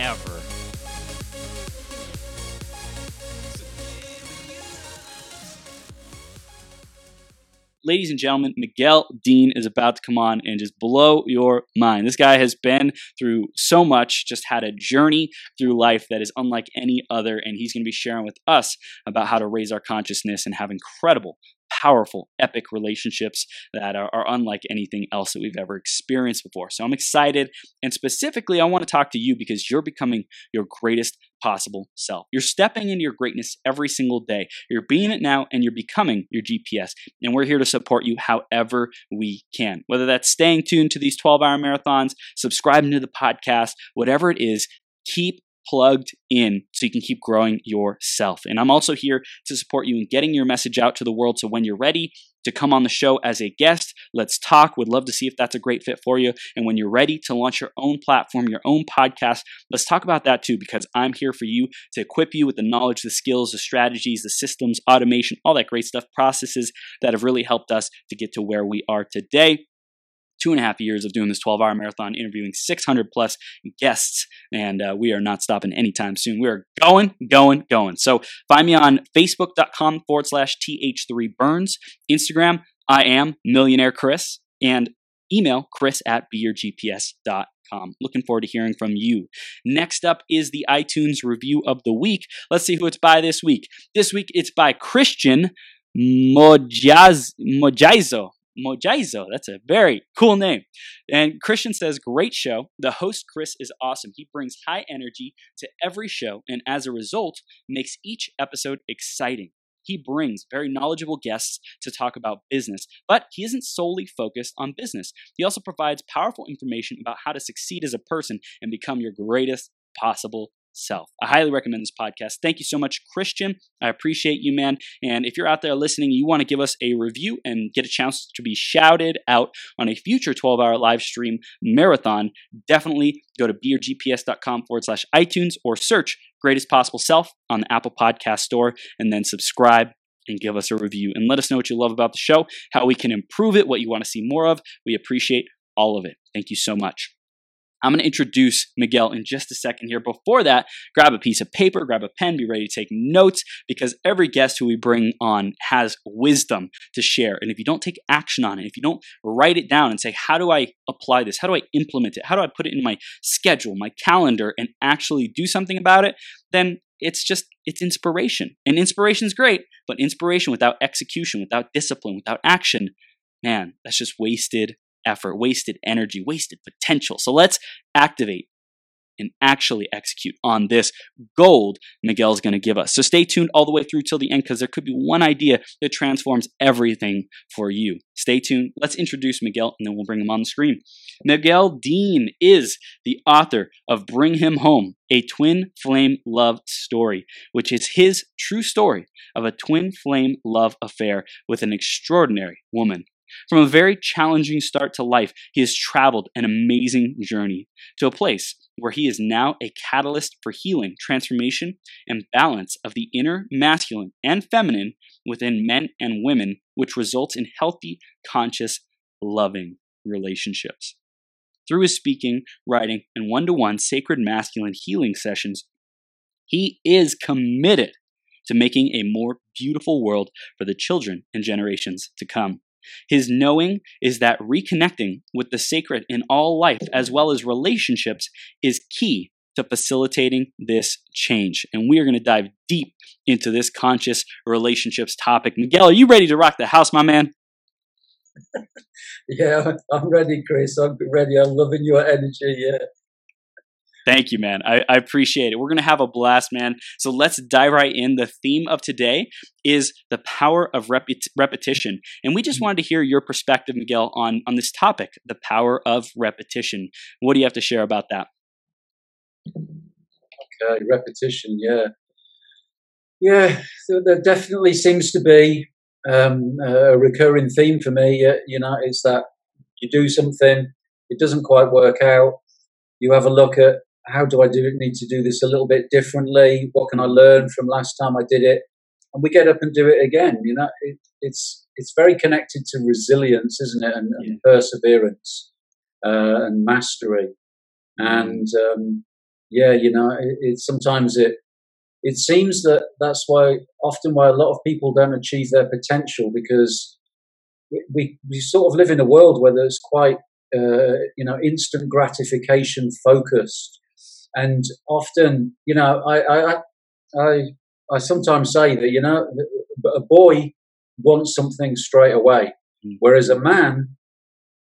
ever. Ladies and gentlemen, Miguel Dean is about to come on and just blow your mind. This guy has been through so much, just had a journey through life that is unlike any other, and he's going to be sharing with us about how to raise our consciousness and have incredible powerful, epic relationships that are, are, unlike anything else that we've ever experienced before. So I'm excited. And specifically, I want to talk to you because you're becoming your greatest possible self. You're stepping into your greatness every single day. You're being it now and you're becoming your GPS. And we're here to support you however we can. Whether that's staying tuned to these 12 hour marathons, subscribing to the podcast, whatever it is, keep plugged in so you can keep growing yourself. And I'm also here to support you in getting your message out to the world. So when you're ready to come on the show as a guest, let's talk. Would love to see if that's a great fit for you. And when you're ready to launch your own platform, your own podcast, let's talk about that too, because I'm here for you to equip you with the knowledge, the skills, the strategies, the systems, automation, all that great stuff, processes that have really helped us to get to where we are today two and a half years of doing this 12 hour marathon, interviewing 600 plus guests, and uh, we are not stopping anytime soon. We are going, going, going. So find me on facebook.com forward slash th3burns, Instagram, I am millionaire Chris, and email chris at beyourgps.com. Looking forward to hearing from you. Next up is the iTunes review of the week. Let's see who it's by this week. This week it's by Christian Mojaz, Mojizo. Mojaizo. That's a very cool name. And Christian says, Great show. The host, Chris, is awesome. He brings high energy to every show, and as a result, makes each episode exciting. He brings very knowledgeable guests to talk about business, but he isn't solely focused on business. He also provides powerful information about how to succeed as a person and become your greatest possible self. I highly recommend this podcast. Thank you so much, Christian. I appreciate you, man. And if you're out there listening, you want to give us a review and get a chance to be shouted out on a future 12 hour live stream marathon, definitely go to beyourgps.com forward slash iTunes or search Greatest Possible Self on the Apple Podcast Store and then subscribe and give us a review and let us know what you love about the show, how we can improve it, what you want to see more of. We appreciate all of it. Thank you so much. I'm going to introduce Miguel in just a second here. Before that, grab a piece of paper, grab a pen, be ready to take notes because every guest who we bring on has wisdom to share. And if you don't take action on it, if you don't write it down and say, how do I apply this? How do I implement it? How do I put it in my schedule, my calendar, and actually do something about it? Then it's just it's inspiration and inspiration is great but inspiration without execution without discipline without action man that's just wasted effort, wasted energy, wasted potential. So let's activate and actually execute on this gold Miguel's going to give us. So stay tuned all the way through till the end because there could be one idea that transforms everything for you. Stay tuned. Let's introduce Miguel and then we'll bring him on the screen. Miguel Dean is the author of Bring Him Home, a twin flame love story, which is his true story of a twin flame love affair with an extraordinary woman from a very challenging start to life, he has traveled an amazing journey to a place where he is now a catalyst for healing, transformation, and balance of the inner masculine and feminine within men and women, which results in healthy, conscious, loving relationships. Through his speaking, writing, and one to one sacred masculine healing sessions, he is committed to making a more beautiful world for the children and generations to come. His knowing is that reconnecting with the sacred in all life, as well as relationships, is key to facilitating this change. And we are going to dive deep into this conscious relationships topic. Miguel, are you ready to rock the house, my man? yeah, I'm ready, Chris. I'm ready. I'm loving your energy. Yeah. Thank you, man. I, I appreciate it. We're going to have a blast, man. So let's dive right in. The theme of today is the power of repet- repetition. And we just mm-hmm. wanted to hear your perspective, Miguel, on, on this topic, the power of repetition. What do you have to share about that? Okay, repetition. Yeah, yeah. so There definitely seems to be um, a recurring theme for me. You know, is that you do something, it doesn't quite work out. You have a look at how do I do it? Need to do this a little bit differently. What can I learn from last time I did it? And we get up and do it again. You know, it, it's it's very connected to resilience, isn't it, and, and perseverance uh, and mastery. And um, yeah, you know, it, it, sometimes it it seems that that's why often why a lot of people don't achieve their potential because we, we, we sort of live in a world where there's quite uh, you know instant gratification focused and often you know I, I i i sometimes say that you know a boy wants something straight away mm. whereas a man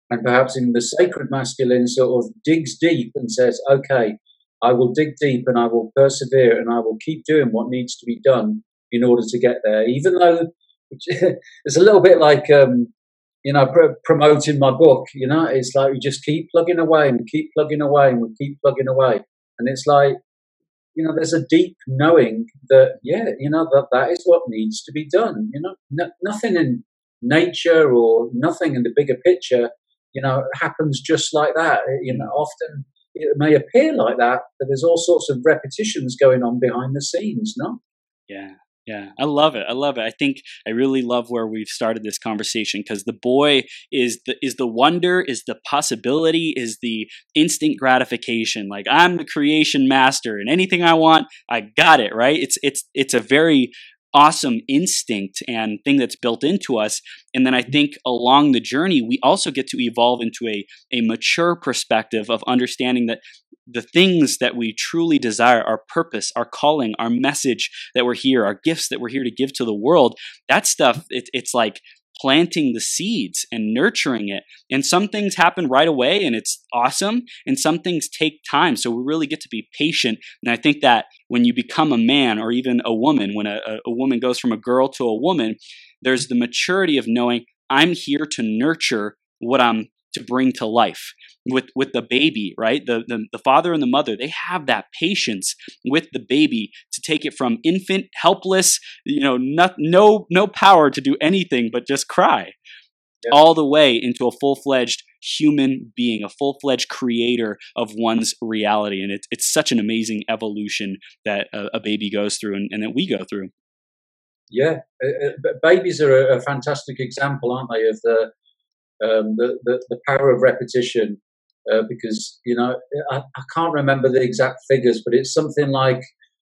and perhaps in the sacred masculine sort of digs deep and says okay i will dig deep and i will persevere and i will keep doing what needs to be done in order to get there even though it's a little bit like um, you know, pr- promoting my book. You know, it's like we just keep plugging away and keep plugging away and we keep plugging away. And it's like, you know, there's a deep knowing that, yeah, you know, that that is what needs to be done. You know, no, nothing in nature or nothing in the bigger picture, you know, happens just like that. You know, often it may appear like that, but there's all sorts of repetitions going on behind the scenes, no? Yeah, yeah, I love it. I love it. I think I really love where we've started this conversation because the boy is the is the wonder, is the possibility, is the instant gratification. Like I'm the creation master, and anything I want, I got it. Right? It's it's it's a very awesome instinct and thing that's built into us. And then I mm-hmm. think along the journey, we also get to evolve into a, a mature perspective of understanding that the things that we truly desire, our purpose, our calling, our message that we're here, our gifts that we're here to give to the world, that stuff, it, it's like planting the seeds and nurturing it. And some things happen right away and it's awesome, and some things take time. So we really get to be patient. And I think that when you become a man or even a woman, when a, a woman goes from a girl to a woman, there's the maturity of knowing I'm here to nurture what I'm to bring to life. With with the baby right? The, the the father and the mother they have that patience with the baby to take it from infant helpless you know not, no no power to do anything but just cry yeah. all the way into a full-fledged human being a full-fledged creator of one's reality. And it's it's such an amazing evolution that a, a baby goes through and, and that we go through. Yeah. Uh, uh babies are a, a fantastic example aren't they of the um, the, the, the power of repetition uh, because you know I, I, can't remember the exact figures, but it's something like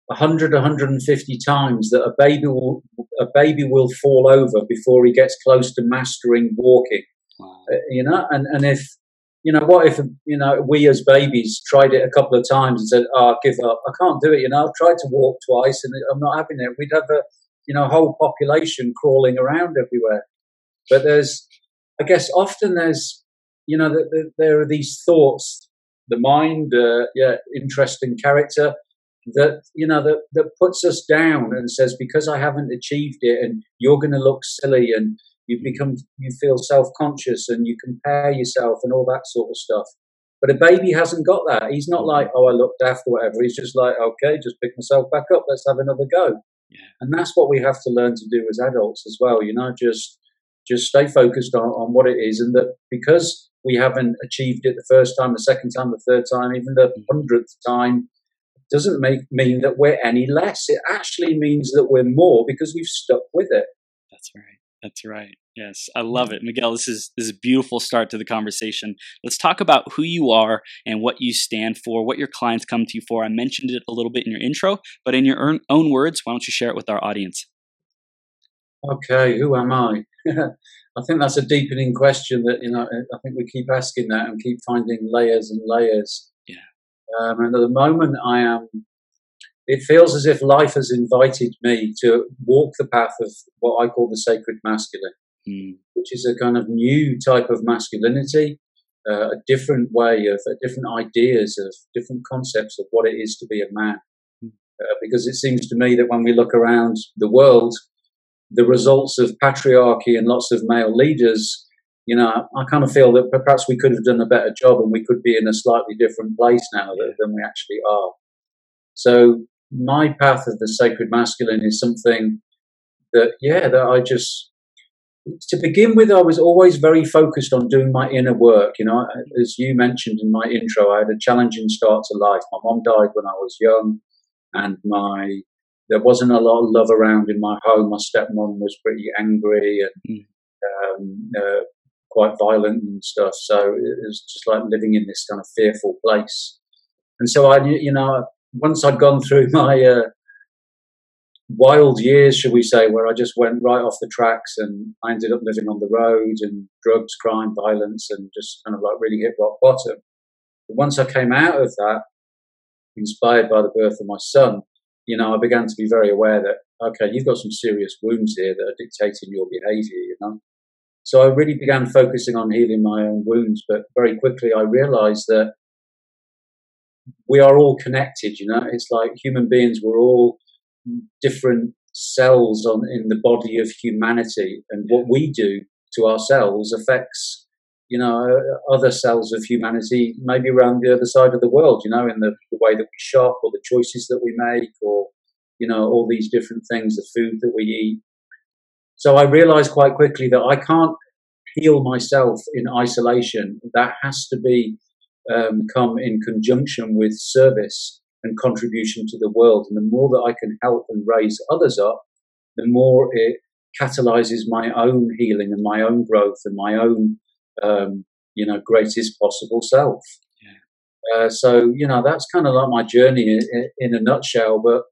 100, 150 times that a baby will a baby will fall over before he gets close to mastering walking. Wow. Uh, you know, and and if you know what if you know we as babies tried it a couple of times and said, "Oh, give up, I can't do it." You know, I've tried to walk twice and I'm not having it. We'd have a you know whole population crawling around everywhere. But there's I guess often there's, you know, the, the, there are these thoughts, the mind, uh, yeah, interesting character that you know that that puts us down and says because I haven't achieved it and you're going to look silly and you become you feel self conscious and you compare yourself and all that sort of stuff. But a baby hasn't got that. He's not like, oh, I looked after whatever. He's just like, okay, just pick myself back up. Let's have another go. Yeah. And that's what we have to learn to do as adults as well. You know, just just stay focused on, on what it is, and that because we haven't achieved it the first time, the second time, the third time, even the mm. hundredth time, doesn't make mean that we're any less. It actually means that we're more because we've stuck with it. That's right. That's right. Yes, I love mm. it, Miguel. This is this is a beautiful start to the conversation. Let's talk about who you are and what you stand for, what your clients come to you for. I mentioned it a little bit in your intro, but in your own words, why don't you share it with our audience? Okay, who am I? I think that's a deepening question that you know. I think we keep asking that and keep finding layers and layers. Yeah. Um, and at the moment, I am. It feels as if life has invited me to walk the path of what I call the sacred masculine, mm. which is a kind of new type of masculinity, uh, a different way of uh, different ideas of different concepts of what it is to be a man. Mm. Uh, because it seems to me that when we look around the world, the results of patriarchy and lots of male leaders, you know, I kind of feel that perhaps we could have done a better job and we could be in a slightly different place now than we actually are. So my path of the sacred masculine is something that, yeah, that I just, to begin with, I was always very focused on doing my inner work. You know, as you mentioned in my intro, I had a challenging start to life. My mom died when I was young, and my there wasn't a lot of love around in my home. My stepmom was pretty angry and mm. um, uh, quite violent and stuff. So it was just like living in this kind of fearful place. And so I, you know, once I'd gone through my uh, wild years, should we say, where I just went right off the tracks and I ended up living on the road and drugs, crime, violence, and just kind of like really hit rock bottom. But once I came out of that, inspired by the birth of my son, you know, I began to be very aware that, okay, you've got some serious wounds here that are dictating your behavior, you know. So I really began focusing on healing my own wounds, but very quickly I realized that we are all connected, you know. It's like human beings, we're all different cells on in the body of humanity, and what we do to ourselves affects, you know, other cells of humanity, maybe around the other side of the world, you know, in the, the way that we shop or the choices that we make, or you know, all these different things, the food that we eat. So I realized quite quickly that I can't heal myself in isolation. That has to be um, come in conjunction with service and contribution to the world. And the more that I can help and raise others up, the more it catalyzes my own healing and my own growth and my own, um, you know, greatest possible self. Yeah. Uh, so, you know, that's kind of like my journey in, in a nutshell. But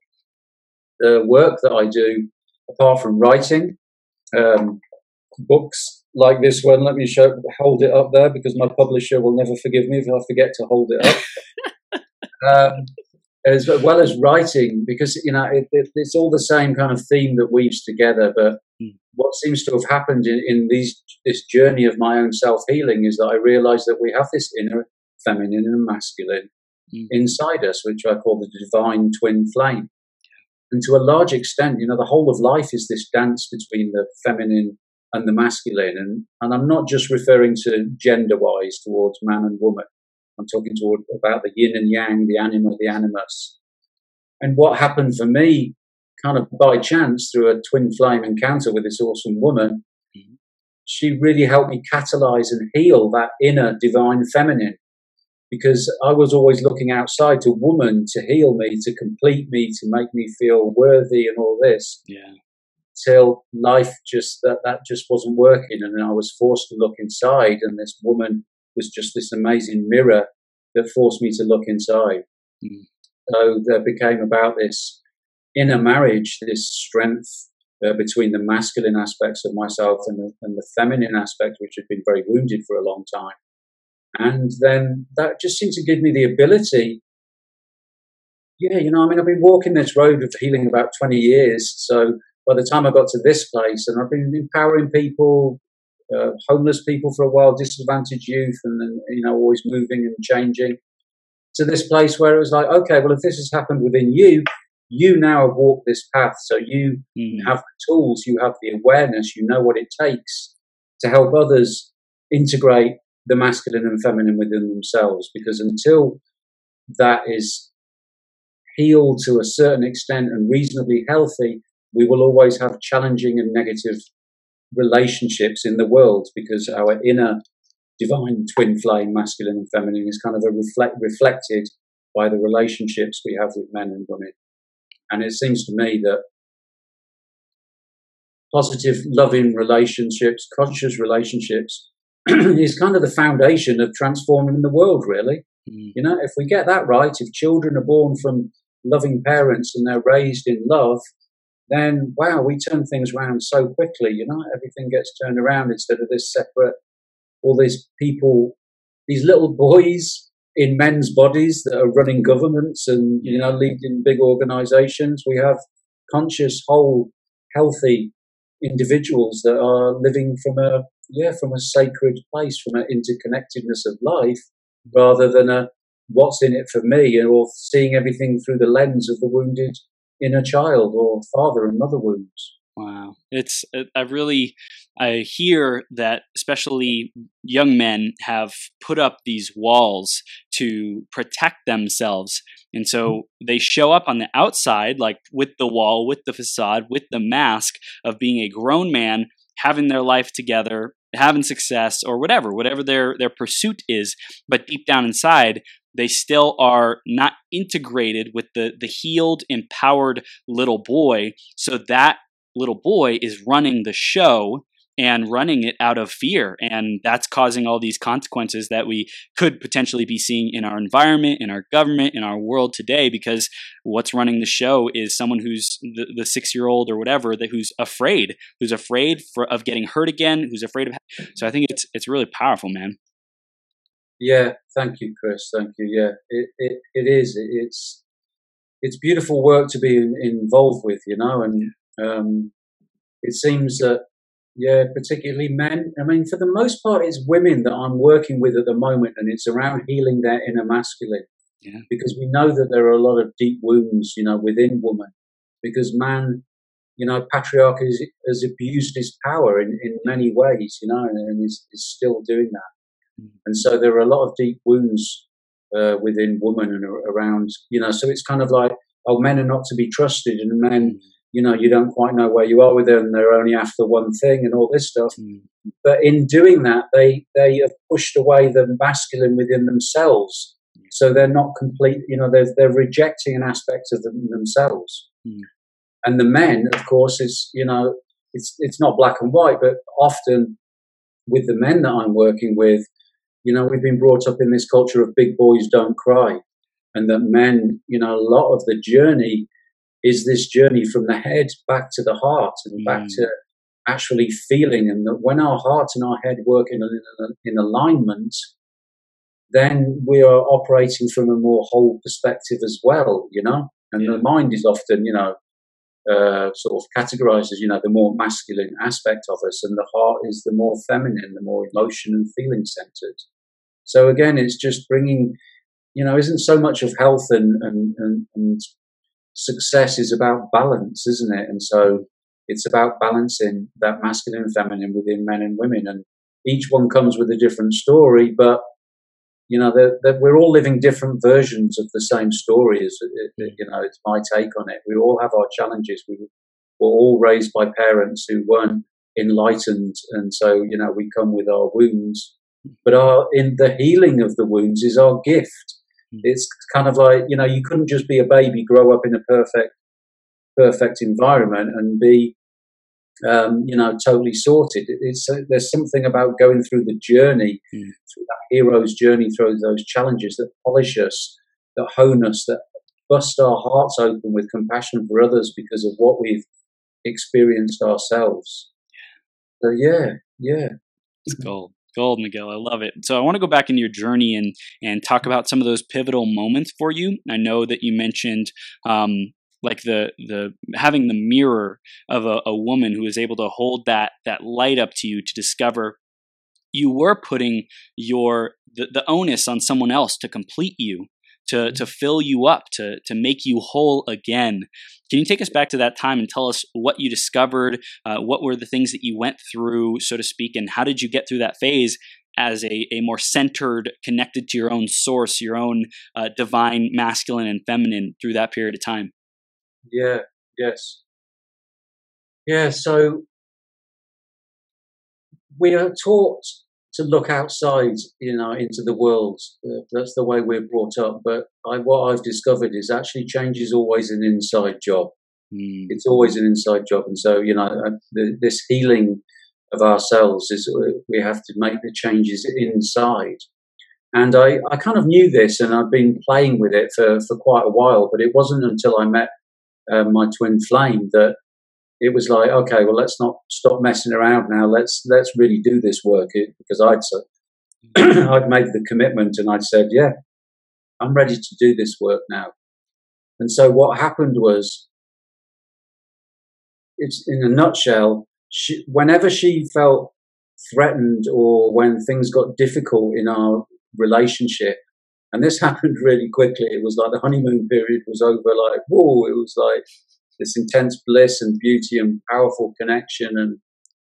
the work that I do, apart from writing, um, books like this one. Let me show, hold it up there because my publisher will never forgive me if I forget to hold it up. um, as well as writing, because you know it, it, it's all the same kind of theme that weaves together. But mm. what seems to have happened in, in these this journey of my own self healing is that I realised that we have this inner feminine and masculine mm. inside us, which I call the divine twin flame. And to a large extent, you know, the whole of life is this dance between the feminine and the masculine. And, and I'm not just referring to gender wise towards man and woman. I'm talking toward, about the yin and yang, the anima, the animus. And what happened for me, kind of by chance, through a twin flame encounter with this awesome woman, mm-hmm. she really helped me catalyze and heal that inner divine feminine. Because I was always looking outside to woman to heal me, to complete me, to make me feel worthy and all this. Yeah till life just that that just wasn't working, and I was forced to look inside, and this woman was just this amazing mirror that forced me to look inside. Mm. So there became about this inner marriage, this strength uh, between the masculine aspects of myself and the, and the feminine aspect, which had been very wounded for a long time. And then that just seemed to give me the ability. Yeah, you know, I mean, I've been walking this road of healing about 20 years. So by the time I got to this place, and I've been empowering people, uh, homeless people for a while, disadvantaged youth, and then you know always moving and changing to this place where it was like, okay, well if this has happened within you, you now have walked this path, so you mm. have the tools, you have the awareness, you know what it takes to help others integrate the masculine and feminine within themselves. Because until that is healed to a certain extent and reasonably healthy, we will always have challenging and negative relationships in the world because our inner divine twin flame, masculine and feminine, is kind of a reflect, reflected by the relationships we have with men and women. And it seems to me that positive, loving relationships, conscious relationships, is kind of the foundation of transforming the world, really. Mm. You know, if we get that right, if children are born from loving parents and they're raised in love, then wow, we turn things around so quickly. You know, everything gets turned around instead of this separate, all these people, these little boys in men's bodies that are running governments and you know leading big organizations. We have conscious, whole, healthy individuals that are living from a yeah from a sacred place, from an interconnectedness of life, rather than a what's in it for me, or seeing everything through the lens of the wounded inner child or father and mother wounds. Wow. It's, I really, I hear that especially young men have put up these walls to protect themselves. And so mm-hmm. they show up on the outside, like with the wall, with the facade, with the mask of being a grown man, having their life together, having success or whatever, whatever their, their pursuit is. But deep down inside, they still are not integrated with the the healed empowered little boy so that little boy is running the show and running it out of fear. And that's causing all these consequences that we could potentially be seeing in our environment, in our government, in our world today, because what's running the show is someone who's the, the six year old or whatever that who's afraid, who's afraid for, of getting hurt again, who's afraid of. So I think it's it's really powerful, man. Yeah, thank you, Chris. Thank you. Yeah, it it, it is. It, it's it's beautiful work to be in, involved with, you know, and um, it seems that, yeah, particularly men. I mean, for the most part, it's women that I'm working with at the moment, and it's around healing their inner masculine. Yeah. Because we know that there are a lot of deep wounds, you know, within woman. Because man, you know, patriarchy has, has abused his power in, in many ways, you know, and, and is, is still doing that. And so there are a lot of deep wounds uh, within women and around, you know, so it's kind of like, oh, men are not to be trusted, and men, you know, you don't quite know where you are with them. They're only after one thing and all this stuff. Mm. But in doing that, they they have pushed away the masculine within themselves. So they're not complete. You know, they're they're rejecting an aspect of them themselves. Mm. And the men, of course, is you know, it's it's not black and white, but often with the men that I'm working with, you know, we've been brought up in this culture of big boys don't cry, and that men, you know, a lot of the journey is this journey from the head back to the heart and mm. back to actually feeling. And that when our heart and our head work in, in, in alignment, then we are operating from a more whole perspective as well, you know? And yeah. the mind is often, you know, uh, sort of categorizes, you know, the more masculine aspect of us, and the heart is the more feminine, the more emotion and feeling centered. So again, it's just bringing, you know, isn't so much of health and, and, and, and success is about balance, isn't it? And so it's about balancing that masculine and feminine within men and women. And each one comes with a different story, but you know that we're all living different versions of the same story. Is uh, uh, hmm. you know, it's my take on it. We all have our challenges. We were all raised by parents who weren't enlightened, and so you know we come with our wounds. But our in the healing of the wounds is our gift. Hmm. It's kind of like you know you couldn't just be a baby, grow up in a perfect perfect environment, and be um, you know totally sorted. It's uh, there's something about going through the journey, mm. through that hero's journey, through those challenges that polish us, that hone us, that bust our hearts open with compassion for others because of what we've experienced ourselves. So yeah, yeah, it's gold. Gold, Miguel. I love it. So I want to go back into your journey and and talk about some of those pivotal moments for you. I know that you mentioned um, like the the having the mirror of a, a woman who is able to hold that that light up to you to discover you were putting your the, the onus on someone else to complete you to to fill you up, to to make you whole again. Can you take us back to that time and tell us what you discovered? Uh, what were the things that you went through, so to speak, and how did you get through that phase as a, a more centered, connected to your own source, your own uh, divine masculine and feminine through that period of time? Yeah, yes. Yeah, so we are taught to look outside, you know, into the world. Uh, that's the way we're brought up. But I, what I've discovered is actually change is always an inside job. Mm. It's always an inside job, and so you know, uh, the, this healing of ourselves is uh, we have to make the changes inside. And I, I kind of knew this, and I've been playing with it for, for quite a while. But it wasn't until I met uh, my twin flame that it was like, okay, well, let's not stop messing around now. Let's let's really do this work because I'd I'd made the commitment and I'd said, yeah, I'm ready to do this work now. And so what happened was, it's in a nutshell. She, whenever she felt threatened or when things got difficult in our relationship, and this happened really quickly. It was like the honeymoon period was over. Like, whoa! It was like this intense bliss and beauty and powerful connection and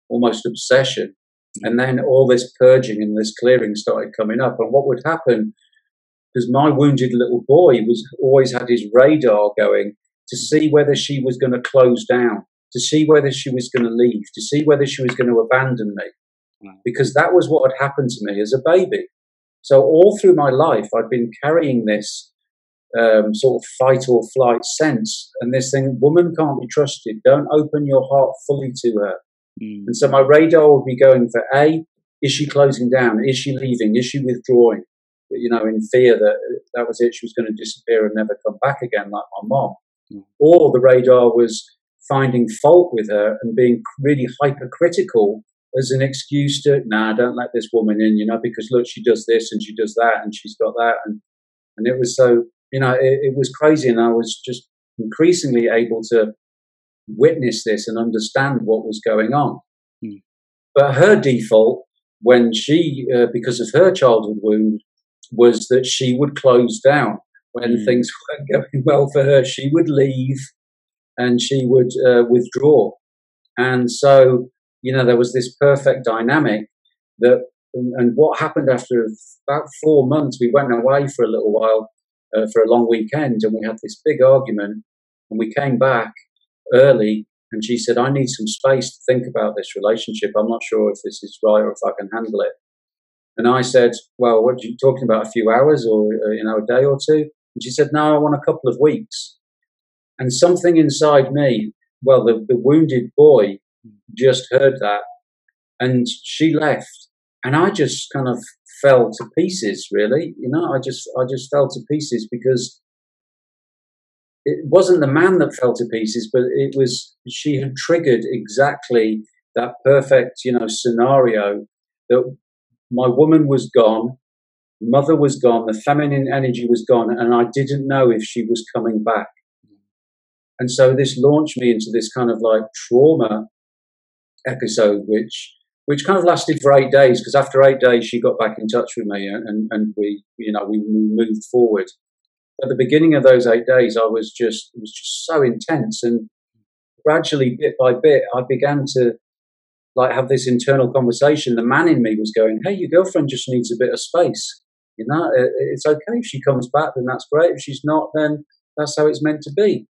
almost obsession. Mm. And then all this purging and this clearing started coming up. And what would happen, because my wounded little boy was always had his radar going to mm. see whether she was going to close down, to see whether she was going to leave, to see whether she was going to abandon me. Because that was what had happened to me as a baby. So all through my life, I've been carrying this um, sort of fight or flight sense, and this thing, woman can't be trusted. Don't open your heart fully to her. Mm. And so my radar would be going for A, is she closing down? Is she leaving? Is she withdrawing? You know, in fear that that was it, she was going to disappear and never come back again, like my mom. Mm. Or the radar was finding fault with her and being really hypercritical as an excuse to, nah, don't let this woman in, you know, because look, she does this and she does that and she's got that. And, and it was so, you know, it, it was crazy. And I was just increasingly able to witness this and understand what was going on. Hmm. But her default, when she, uh, because of her childhood wound, was that she would close down when hmm. things weren't going well for her. She would leave and she would uh, withdraw. And so, you know, there was this perfect dynamic that, and, what happened after about four months, we went away for a little while uh, for a long weekend and we had this big argument and we came back early and she said, I need some space to think about this relationship. I'm not sure if this is right or if I can handle it. And I said, Well, what are you talking about? A few hours or, uh, you know, a day or two? And she said, No, I want a couple of weeks. And something inside me, well, the, the wounded boy just heard that and she left. And I just kind of fell to pieces, really. You know, I just, I just fell to pieces because it wasn't the man that fell to pieces, but it was she had triggered exactly that perfect, you know, scenario that my woman was gone, mother was gone, the feminine energy was gone, and I didn't know if she was coming back. Mm. And so this launched me into this kind of like trauma episode, which which kind of lasted for eight days. Because after eight days, she got back in touch with me, uh, and and we, you know, we moved forward at the beginning of those eight days, I was just it was just so intense, and gradually, bit by bit, I began to like have this internal conversation. The man in me was going, "Hey, your girlfriend just needs a bit of space. You know, it's okay if she comes back, then that's great. If she's not, then that's how it's meant to be."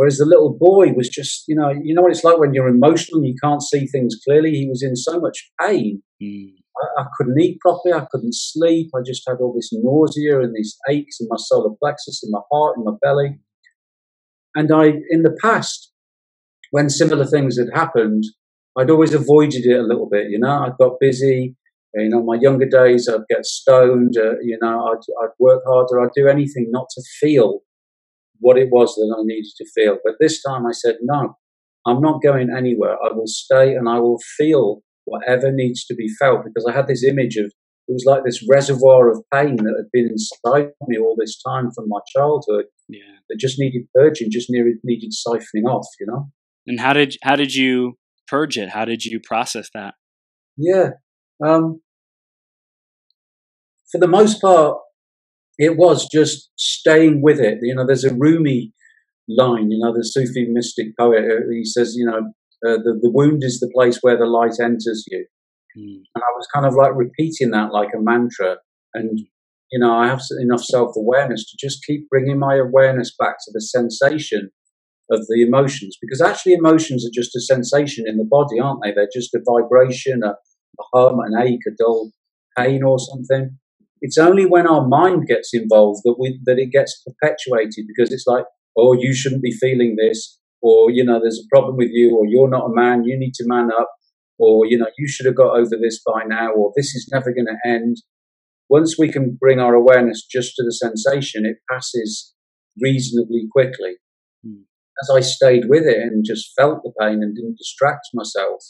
Whereas the little boy was just, you know, you know what it's like when you're emotional and you can't see things clearly. He was in so much pain. Mm. I, I, couldn't eat properly. I couldn't sleep. I just had all this nausea and these aches in my solar plexus, in my heart, in my belly. And I, in the past, when similar things had happened, I'd always avoided it a little bit. You know, I'd got busy. You know, my younger days, I'd get stoned. Uh, you know, I'd, I'd work harder. I'd do anything not to feel what it was that I needed to feel. But this time I said, no, I'm not going anywhere. I will stay and I will feel whatever needs to be felt because I had this image of it was like this reservoir of pain that had been inside me all this time from my childhood yeah. that just needed purging, just needed, needed siphoning off, you know. And how did how did you purge it? How did you process that? Yeah, um, for the most part, it was just staying with it. You know, there's a Rumi line. You know, the Sufi mystic poet. Uh, he says, you know, uh, the, the wound is the place where the light enters you. Mm. And I was kind of like repeating that like a mantra. And, you know, I have enough self awareness to just keep bringing my awareness back to the sensation of the emotions. Because actually, emotions are just a sensation in the body, aren't they? They're just a vibration, a, a hum, an ache, a dull pain or something. It's only when our mind gets involved that we that it gets perpetuated because it's like, oh, you shouldn't be feeling this or you know there's a problem with you or you're not a man you need to man up or you know you should have got over this by now or this is never going to end once we can bring our awareness just to the sensation it passes reasonably quickly mm. as i stayed with it and just felt the pain and didn't distract myself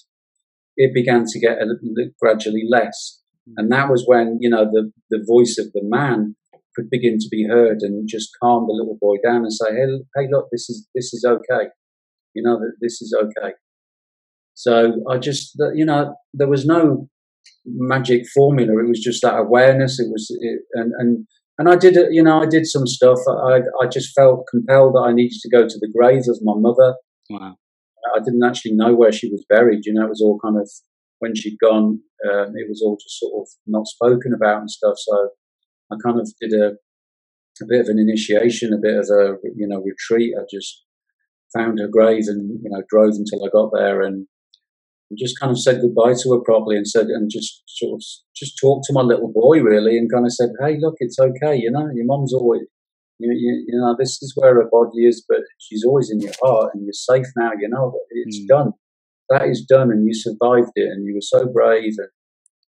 it began to get a little, gradually less. And that was when you know the the voice of the man could begin to be heard and just calm the little boy down and say hey hey look this is this is okay you know that this is okay. So I just, you know, there was no magic formula. It was just that awareness. It was, it, and and and I did, you know, I did some stuff. I, I just felt compelled that I needed to go to the grave of my mother. Wow. I didn't actually know where she was buried. You know, it was all kind of when she'd gone. Um, it was all just sort of not spoken about and stuff. So I kind of did a a bit of an initiation, a bit of a you know retreat. I just found her grave and you know drove until I got there and just kind of said goodbye to her properly and said and just sort of just talked to my little boy really and kind of said, hey, look, it's okay, you know, your mom's always. You, you, you know, this is where her body is, but she's always in your heart, and you're safe now. You know, it's mm. done. That is done, and you survived it, and you were so brave, and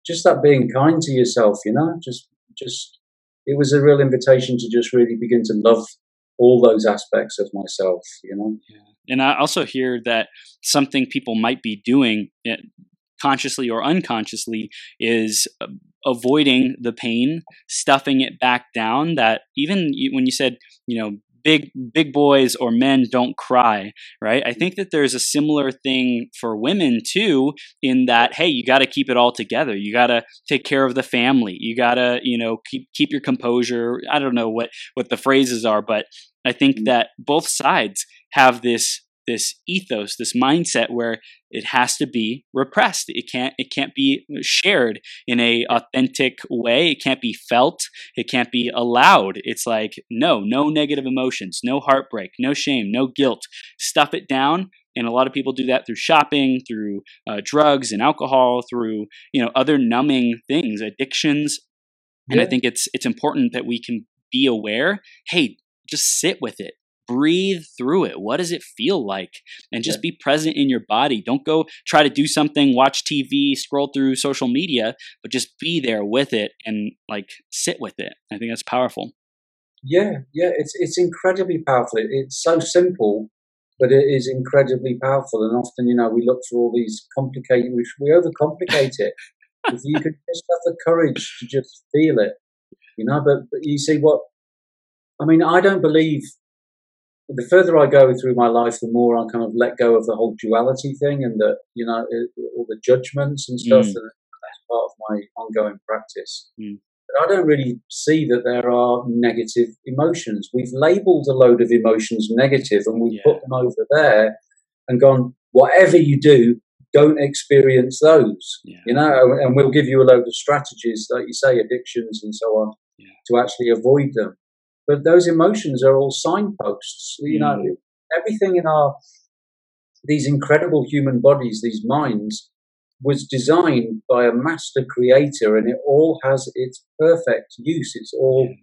just that being kind to yourself. You know, just just it was a real invitation to just really begin to love all those aspects of myself. You know. Yeah. And I also hear that something people might be doing eh, consciously or unconsciously is uh, avoiding the pain, stuffing it back down. That even when you said, you know, big big boys or men don't cry right? I think that there's a similar thing for women too in that hey you got to keep it all together. You got to take care of the family. You got to you know keep keep your composure. I don't know what what the phrases are but i think mm. that both sides have this this ethos, this mindset where it has to be repressed. It can't it can't be shared in a authentic way. It can't be felt. It can't be allowed. It's like no, no negative emotions, no heartbreak, no shame, no guilt. Stuff it down. And a lot of people do that through shopping, through uh, drugs and alcohol, through you know other numbing things, addictions. And I think it's it's important that we can be aware. Hey, just sit with it breathe through it. What does it feel like? And just yeah. be present in your body. Don't go try to do something, watch TV, scroll through social media, but just be there with it and like sit with it. I think that's powerful. Yeah, yeah, it's it's incredibly powerful. It's so simple, but it is incredibly powerful. And often, you know, we look for all these complicated, we, we overcomplicate it. if you could just have the courage to just feel it, you know. But, but you see what I mean. I don't believe the further I go through my life, the more I kind of let go of the whole duality thing and the, you know, all the judgments and stuff. Mm. And that's part of my ongoing practice. Mm. But I don't really see that there are negative emotions. We've labeled a load of emotions negative and we've yeah. put them over there and gone, whatever you do, don't experience those, yeah. you know, and we'll give you a load of strategies, like you say, addictions and so on, yeah. to actually avoid them. But those emotions are all signposts. You know, mm. everything in our these incredible human bodies, these minds, was designed by a master creator, and it all has its perfect use. It's all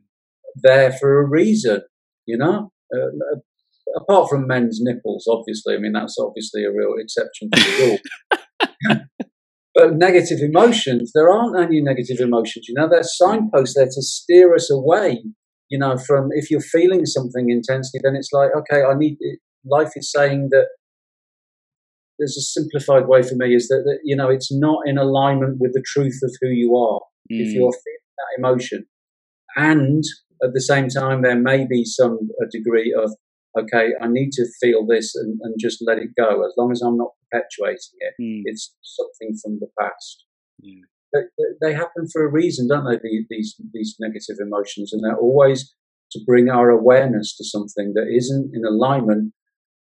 there for a reason. You know, uh, apart from men's nipples, obviously. I mean, that's obviously a real exception to the rule. but negative emotions, there aren't any negative emotions. You know, they're signposts there to steer us away you know, from if you're feeling something intensely, then it's like, okay, I need, life is saying that there's a simplified way for me is that, that you know, it's not in alignment with the truth of who you are. Mm. If you're feeling that emotion, and at the same time, there may be some a degree of, okay, I need to feel this and, and just let it go. As long as I'm not perpetuating it, mm. it's something from the past. Yeah they happen for a reason, don't they? These these negative emotions, and they're always to bring our awareness to something that isn't in alignment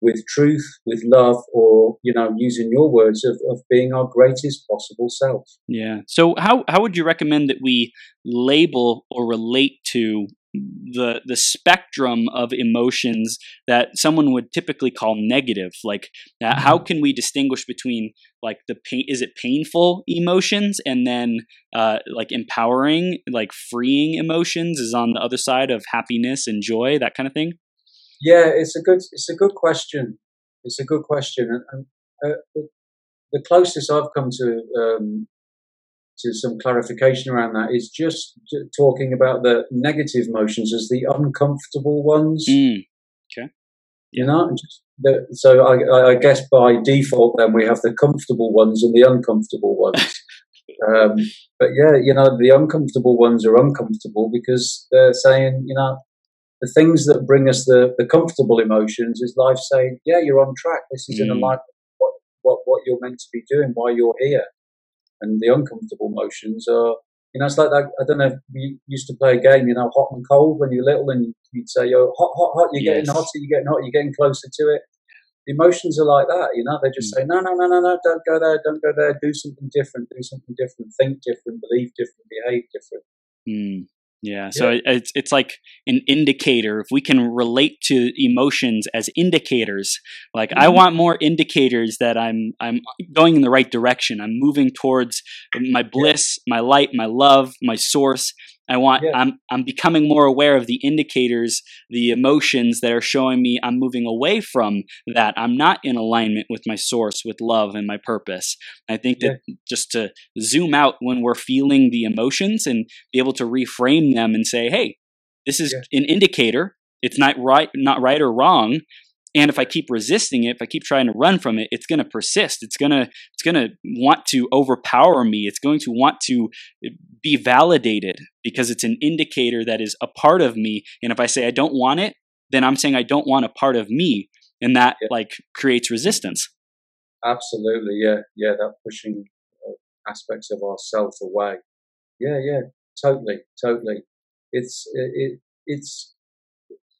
with truth, with love, or you know, using your words of, of being our greatest possible self. Yeah. So how how would you recommend that we label or relate to the the spectrum of emotions that someone would typically call negative. Like uh, how mm-hmm. can we distinguish between like the pain is it painful emotions and then uh, like empowering like freeing emotions is on the other side of happiness and joy that kind of thing? Yeah it's a good it's a good question. It's a good question. And, and uh, the closest i've come to um, to some clarification around that is just talking about the negative emotions as the uncomfortable ones. Mm. Okay. You know, the, so I, I, guess by default, then we have the comfortable ones and the uncomfortable ones. um, but yeah, you know, the uncomfortable ones are uncomfortable because they're saying, you know, the things that bring us the, the comfortable emotions is life saying, yeah, you're on track. This is mm. in alignment what, what, what you're meant to be doing, why you're here and the uncomfortable motions are You know, it's like that. I don't know if you used to play a game, you know, hot and cold when you're little, and you'd say, "Yo, hot, hot, hot." You're Yes. getting hotter. You're getting hot. You're getting closer to it. The emotions are like that. You know, they just say, "No, no, no, no, no. Don't go there. Don't go there. Do something different. Do something different. Think different. Believe different. Behave different." Mm, yeah. So it- it's it's like an indicator. If we can relate to emotions as indicators, like I Mhm. want more indicators that I'm I'm going in the right direction. I'm moving towards my bliss, my light, my love, my source. I want Yeah. I'm I'm becoming more aware of the indicators, the emotions that are showing me I'm moving away from that. I'm not in alignment with my source, with love and my purpose. I think that just to zoom out when we're feeling the emotions and be able to reframe them and say, "Hey, this is Yeah. an indicator. It's not right, not right or wrong." And if I keep resisting it, if I keep trying to run from it, it's going to persist. It's going to it's going to want to overpower me. It's going to want to be validated because it's an indicator that is a part of me. And if I say I don't want it, then I'm saying I don't want a part of me, and that Yeah. like creates resistance. Absolutely, yeah, yeah. That pushing uh, aspects of ourselves away. Yeah, yeah, totally, totally. It's it, it it's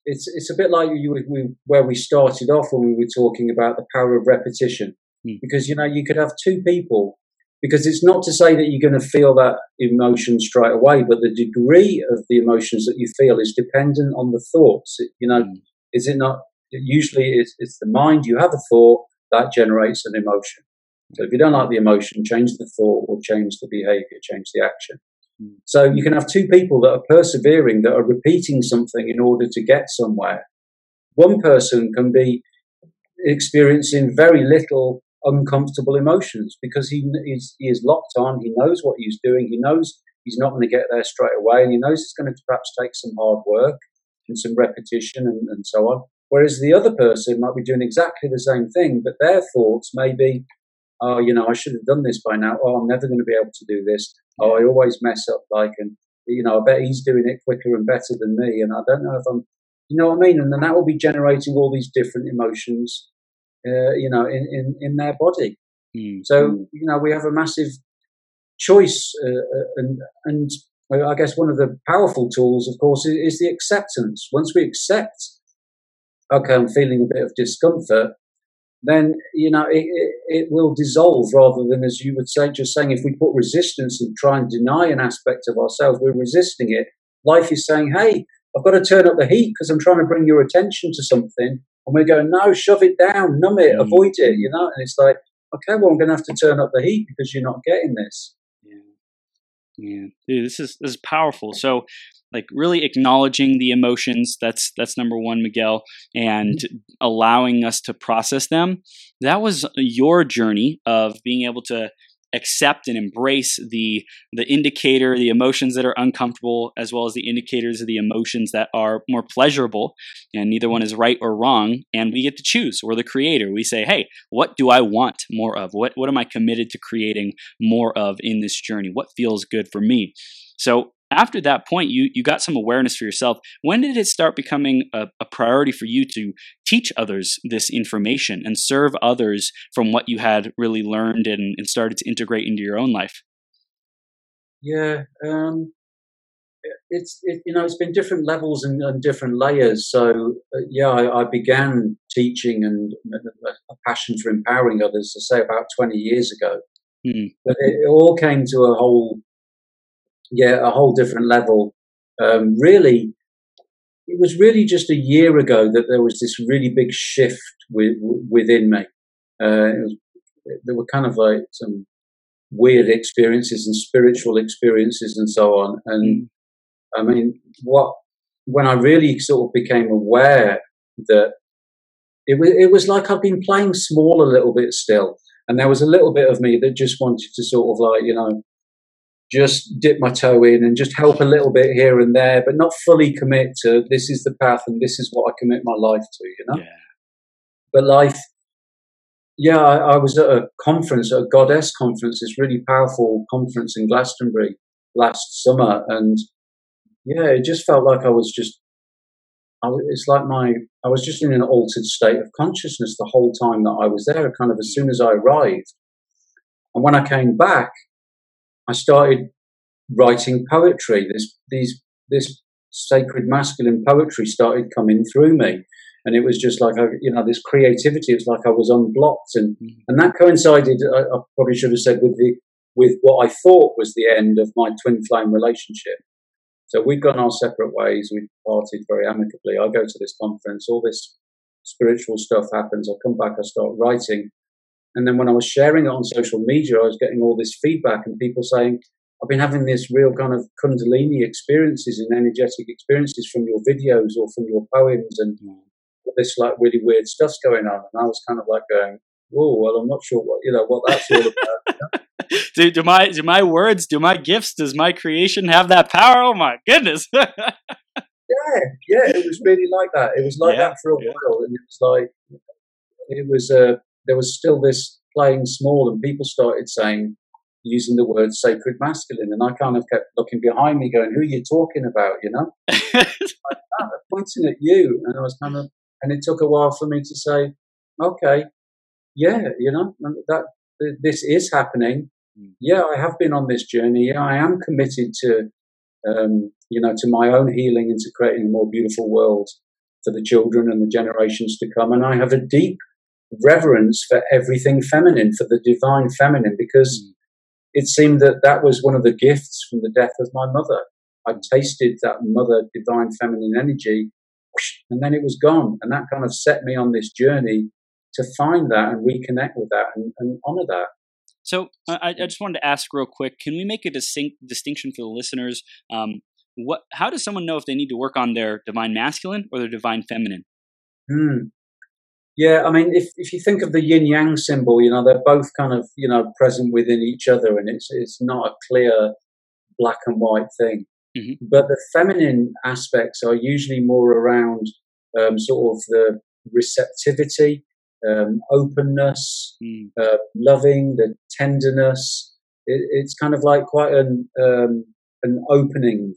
it's it's a bit like you we, where we started off when we were talking about the power of repetition, Hmm. because you know you could have two people. Because it's not to say that you're going to feel that emotion straight away, but the degree of the emotions that you feel is dependent on the thoughts. It- You know, Mm. is it not? Usually, it's, it's the mind. You have a thought that generates an emotion. So if you don't like the emotion, change the thought or change the behavior, change the action. So you can have two people that are persevering, that are repeating something in order to get somewhere. One person can be experiencing very little uncomfortable emotions because he is, he is locked on, he knows what he's doing, he knows he's not going to get there straight away, and he knows it's going to perhaps take some hard work and some repetition and, and so on. Whereas the other person might be doing exactly the same thing, but their thoughts may be, oh, you know, I should have done this by now. Oh, I'm never going to be able to do this. Oh, I always mess up. Like, and you know, I bet he's doing it quicker and better than me, and I don't know if I'm, you know what I mean. And then that will be generating all these different emotions, uh, you know, in, in in their body. Mm. So you know, we have a massive choice, uh, uh, and and I guess one of the powerful tools, of course, is, is the acceptance. Once we accept, okay, I'm feeling a bit of discomfort, then you know it, it, it will dissolve rather than, as you would say, just saying if we put resistance and try and deny an aspect of ourselves, we're resisting it. Life is saying, hey, I've got to turn up the heat because I'm trying to bring your attention to something. And we're going, no, shove it down, numb it, Mm. avoid it, you know? And it's like, okay, well, I'm going to have to turn up the heat because you're not getting this. Yeah. Yeah. Dude, this is this is powerful. So like really acknowledging the emotions, that's that's number one, Miguel, and mm-hmm. allowing us to process them. That was your journey of being able to accept and embrace the the indicator, the emotions that are uncomfortable, as well as the indicators of the emotions that are more pleasurable. And neither one is right or wrong. And we get to choose. We're the creator. We say, hey, what do I want more of? What what am I committed to creating more of in this journey? What feels good for me? So after that point, you you got some awareness for yourself. When did it start becoming a, a priority for you to teach others this information and serve others from what you had really learned and, and started to integrate into your own life? Yeah, um, it- it's it, you know it's been different levels and, and different layers. So uh, yeah, I, I began teaching and a passion for empowering others. I say about twenty years ago, Hmm. but it, it all came to a whole yeah a whole different level. Um, really, it was really just a year ago that there was this really big shift with, within me. Uh, it was, there were kind of like some weird experiences and spiritual experiences and so on. And I mean, what when I really sort of became aware that it was it was like I've been playing small a little bit still, and there was a little bit of me that just wanted to sort of like you know just dip my toe in and just help a little bit here and there, but not fully commit to this is the path and this is what I commit my life to, you know. Yeah. But life, yeah, I, I was at a conference, a goddess conference, this really powerful conference in Glastonbury last summer, and yeah, it just felt like I was just. I, it's like my I was just in an altered state of consciousness the whole time that I was there. Kind of as soon as I arrived, and when I came back, I started writing poetry. This these this sacred masculine poetry started coming through me, and it was just like I, you know this creativity. It's like I was unblocked, and mm-hmm. and that coincided. I, I, probably should have said with the with what I thought was the end of my twin flame relationship. So we'd gone our separate ways. We parted very amicably. I go to this conference. All this spiritual stuff happens. I come back. I start writing. And then when I was sharing it on social media, I was getting all this feedback and people saying, I've been having this real kind of Kundalini experiences and energetic experiences from your videos or from your poems and this like really weird stuff's going on. And I was kind of like going, oh, well, I'm not sure what, you know, what that's all about. do, do my do my words, do my gifts, does my creation have that power? Oh my goodness. yeah, yeah, it was really like that. It was like yeah, that for a yeah. while, and it was like it was. Uh, there was still this playing small, and people started saying using the word sacred masculine, and I kind of kept looking behind me, going, "Who are you talking about?" You know, like, pointing at you, and I was kind of, and it took a while for me to say, "Okay, yeah, you know, that this is happening. Hmm. Yeah, I have been on this journey. Yeah, I am committed to, um, you know, to my own healing and to creating a more beautiful world for the children and the generations to come. And I have a deep reverence for everything feminine, for the divine feminine, because mm. it seemed that that was one of the gifts from the death of my mother. I tasted that mother divine feminine energy, and then it was gone. And that kind of set me on this journey to find that and reconnect with that and, and honor that. So I, I, just wanted to ask real quick: Can we make a distinct distinction for the listeners? Um, what? How does someone know if they need to work on their divine masculine or their divine feminine? Hmm. Yeah, I mean, if if you think of the yin yang symbol, you know, they're both kind of you know present within each other, and it's it's not a clear black and white thing. Mm-hmm. But the feminine aspects are usually more around um, sort of the receptivity, um, openness, mm. uh, loving, the tenderness. It, it's kind of like quite an um, an opening.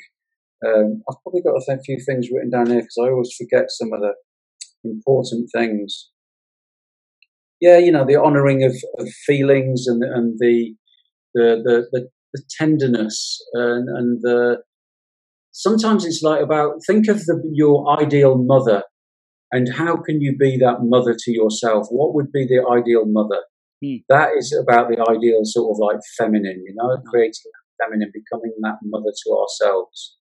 Um, I've probably got a few things written down here because I always forget some of the important things. Yeah, you know, the honouring of, of feelings and and the the the, the, the tenderness and, and the sometimes it's like about think of the, your ideal mother and how can you be that mother to yourself? What would be the ideal mother? Hmm. That is about the ideal sort of like feminine, you know, hmm. creating feminine, becoming that mother to ourselves.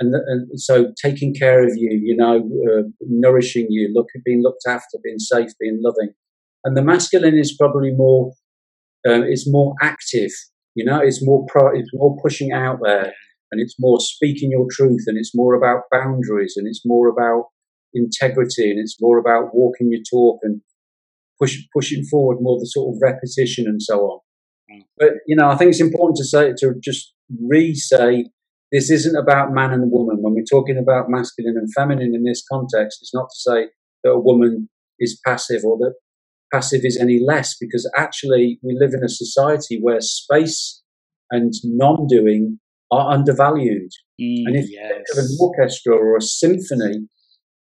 And, and so taking care of you, you know, uh, nourishing you, look, being looked after, being safe, being loving. And the masculine is probably more, uh, it's more active, you know, it's more pro, it's more pushing out there, and it's more speaking your truth, and it's more about boundaries, and it's more about integrity and it's more about walking your talk and push, pushing forward more the sort of repetition and so on. Mm. But, you know, I think it's important to say, to just re say, this isn't about man and woman. When we're talking about masculine and feminine in this context, it's not to say that a woman is passive or that passive is any less, because actually we live in a society where space and non doing are undervalued. Mm, and if yes. you think of an orchestra or a symphony,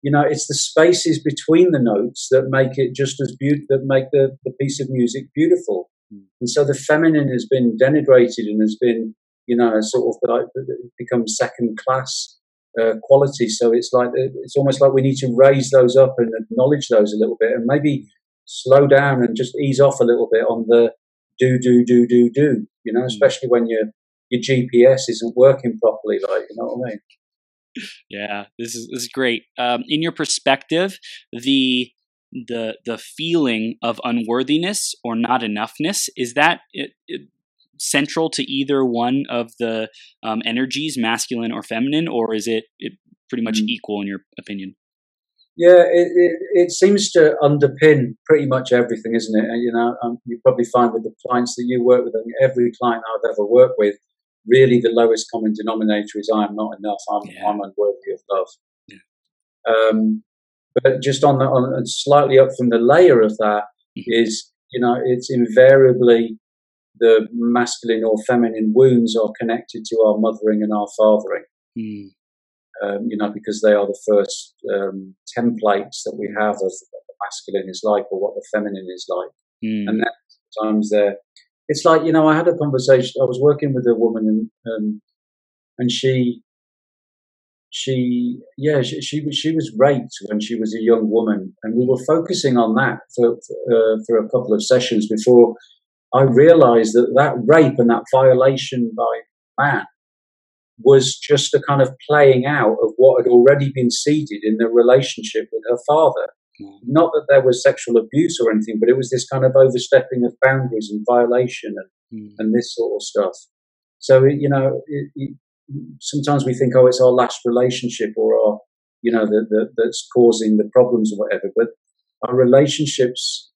you know, it's the spaces between the notes that make it just as beautiful, that make the, the piece of music beautiful. Mm. And so the feminine has been denigrated and has been, you know, sort of like becomes second class uh, quality. So it's like, it's almost like we need to raise those up and acknowledge those a little bit and maybe slow down and just ease off a little bit on the do, do, do, do, do, you know, mm. especially when your, your GPS isn't working properly, like, you know what I mean? yeah, this is this is great. Um, in your perspective, the the the feeling of unworthiness or not enoughness is that it, it, central to either one of the um, energies, masculine or feminine, or is it, it pretty much mm. equal in your opinion? Yeah, it, it, it, seems to underpin pretty much everything, isn't it? And, you know, um, you probably find with the clients that you work with, and every client I've ever worked with really the lowest common denominator is I am not enough. I'm, yeah. I'm unworthy of love. Yeah. Um, but just on the on slightly up from the layer of that mm-hmm. is you know it's invariably the masculine or feminine wounds are connected to our mothering and our fathering. Mm. Um, you know because they are the first um, templates that we have of what the masculine is like or what the feminine is like, mm. and then sometimes they're it's like you know, I had a conversation. I was working with a woman, and um, and she she yeah she, she she was raped when she was a young woman and we were focusing on that for uh, for a couple of sessions before i realized that that rape and that violation by man was just a kind of playing out of what had already been seeded in the relationship with her father mm. not that there was sexual abuse or anything but it was this kind of overstepping of boundaries and violation and, mm. and this sort of stuff so you know it, it, sometimes we think, oh, it's our last relationship or our, you know, the, the, that's causing the problems or whatever. But our relationships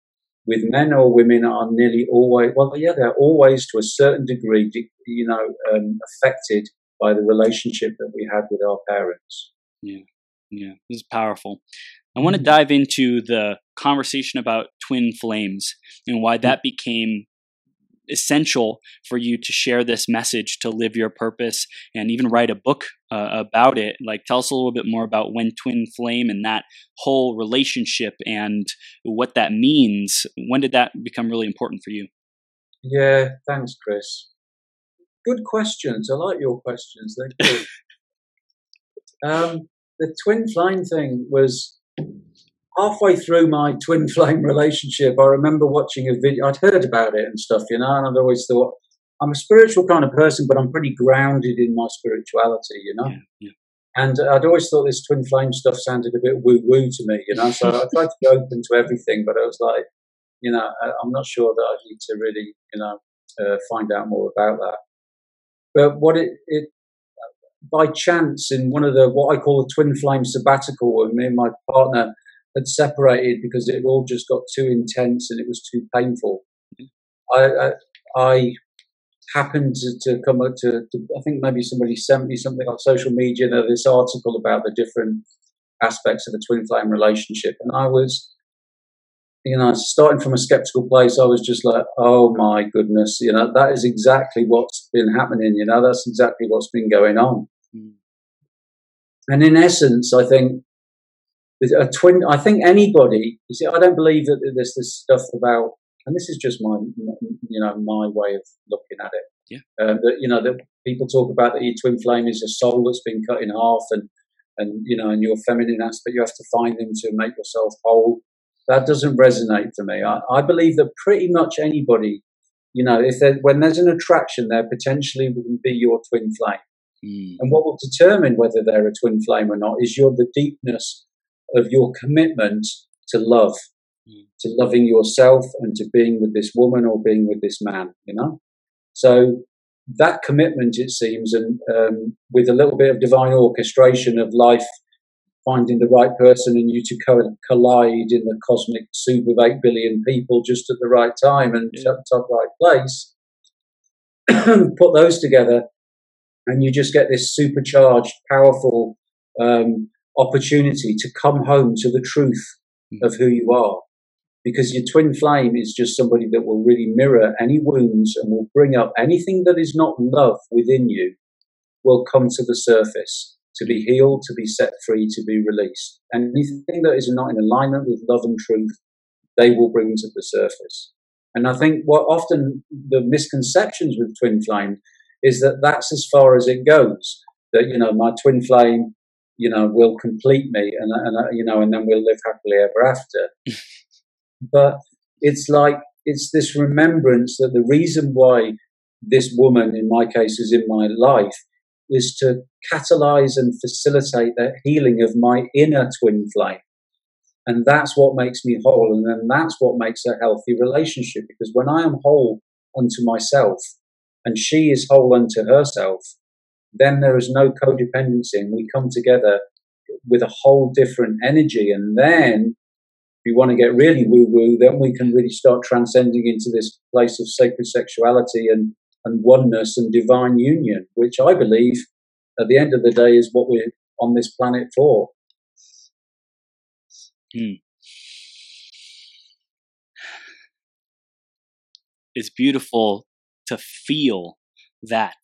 with men or women are nearly always, well, yeah, they're always to a certain degree, you know, um, affected by the relationship that we had with our parents. Yeah, yeah, this is powerful. I want to mm-hmm. dive into the conversation about twin flames and why that became essential for you to share this message to live your purpose and even write a book uh, about it. Like tell us a little bit more about when twin flame and that whole relationship and what that means. When did that become really important for you? Yeah thanks chris. Good questions. I like your questions. They're um, the twin flame thing was halfway through my twin flame relationship, I remember watching a video. I'd heard about it and stuff, you know, and I'd always thought, I'm a spiritual kind of person, but I'm pretty grounded in my spirituality, you know. Yeah, yeah. And I'd always thought this twin flame stuff sounded a bit woo woo to me, you know. So I tried to be open to everything, but I was like, you know, I'm not sure that I need to really, you know, uh, find out more about that. But what it, it by chance in one of the what I call a twin flame sabbatical, with me and my partner had separated because it all just got too intense and it was too painful. I, I, I happened to, to come up to, to, I think maybe somebody sent me something on social media, you know, this article about the different aspects of a twin flame relationship. And I was, you know, starting from a skeptical place, I was just like, oh my goodness, you know, that is exactly what's been happening, you know, that's exactly what's been going on. Mm. And in essence, I think a twin. I think anybody. You see, I don't believe that there's this stuff about, and this is just my, you know, my way of looking at it. Yeah. Um, that you know that people talk about that your twin flame is a soul that's been cut in half, and and you know, and your feminine aspect, you have to find them to make yourself whole. That doesn't resonate for me. I, I believe that pretty much anybody, you know, if when there's an attraction, there potentially will be your twin flame. Mm. And what will determine whether they're a twin flame or not is your the deepness of your commitment to love, mm. to loving yourself and to being with this woman or being with this man, you know? So that commitment, it seems, and um, with a little bit of divine orchestration of life, finding the right person and you to co- collide in the cosmic soup of 8 billion people just at the right time and yeah. at the right place, put those together, and you just get this supercharged, powerful, um, opportunity to come home to the truth mm. of who you are. Because your twin flame is just somebody that will really mirror any wounds and will bring up anything that is not love within you, will come to the surface to be healed, to be set free, to be released. Anything that is not in alignment with love and truth, they will bring to the surface. And I think what often the misconceptions with twin flame is that that's as far as it goes. That, you know, my twin flame you know, will complete me, and, and uh, you know, and then we'll live happily ever after. but it's like it's this remembrance that the reason why this woman, in my case, is in my life, is to catalyze and facilitate the healing of my inner twin flame. And that's what makes me whole. And then that's what makes a healthy relationship. Because when I am whole unto myself and she is whole unto herself, then there is no codependency and we come together with a whole different energy. And then if we want to get really woo woo, then we can really start transcending into this place of sacred sexuality and, and oneness and divine union, which I believe at the end of the day is what we're on this planet for. Hmm. It's beautiful to feel that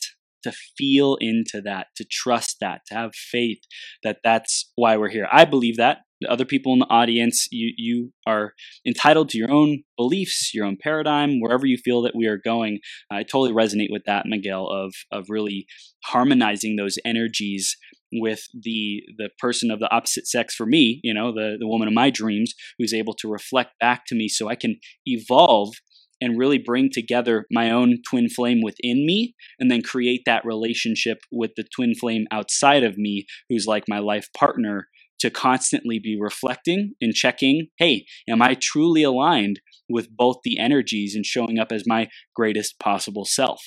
to feel into that, to trust that, to have faith that that's why we're here. I believe that. the other people in the audience, you you are entitled to your own beliefs, your own paradigm, wherever you feel that we are going. I totally resonate with that, Miguel, of of really harmonizing those energies with the the person of the opposite sex for me, you know, the the woman of my dreams, who's able to reflect back to me, so I can evolve and really bring together my own twin flame within me and then create that relationship with the twin flame outside of me who's like my life partner to constantly be reflecting and checking hey, am I truly aligned with both the energies and showing up as my greatest possible self?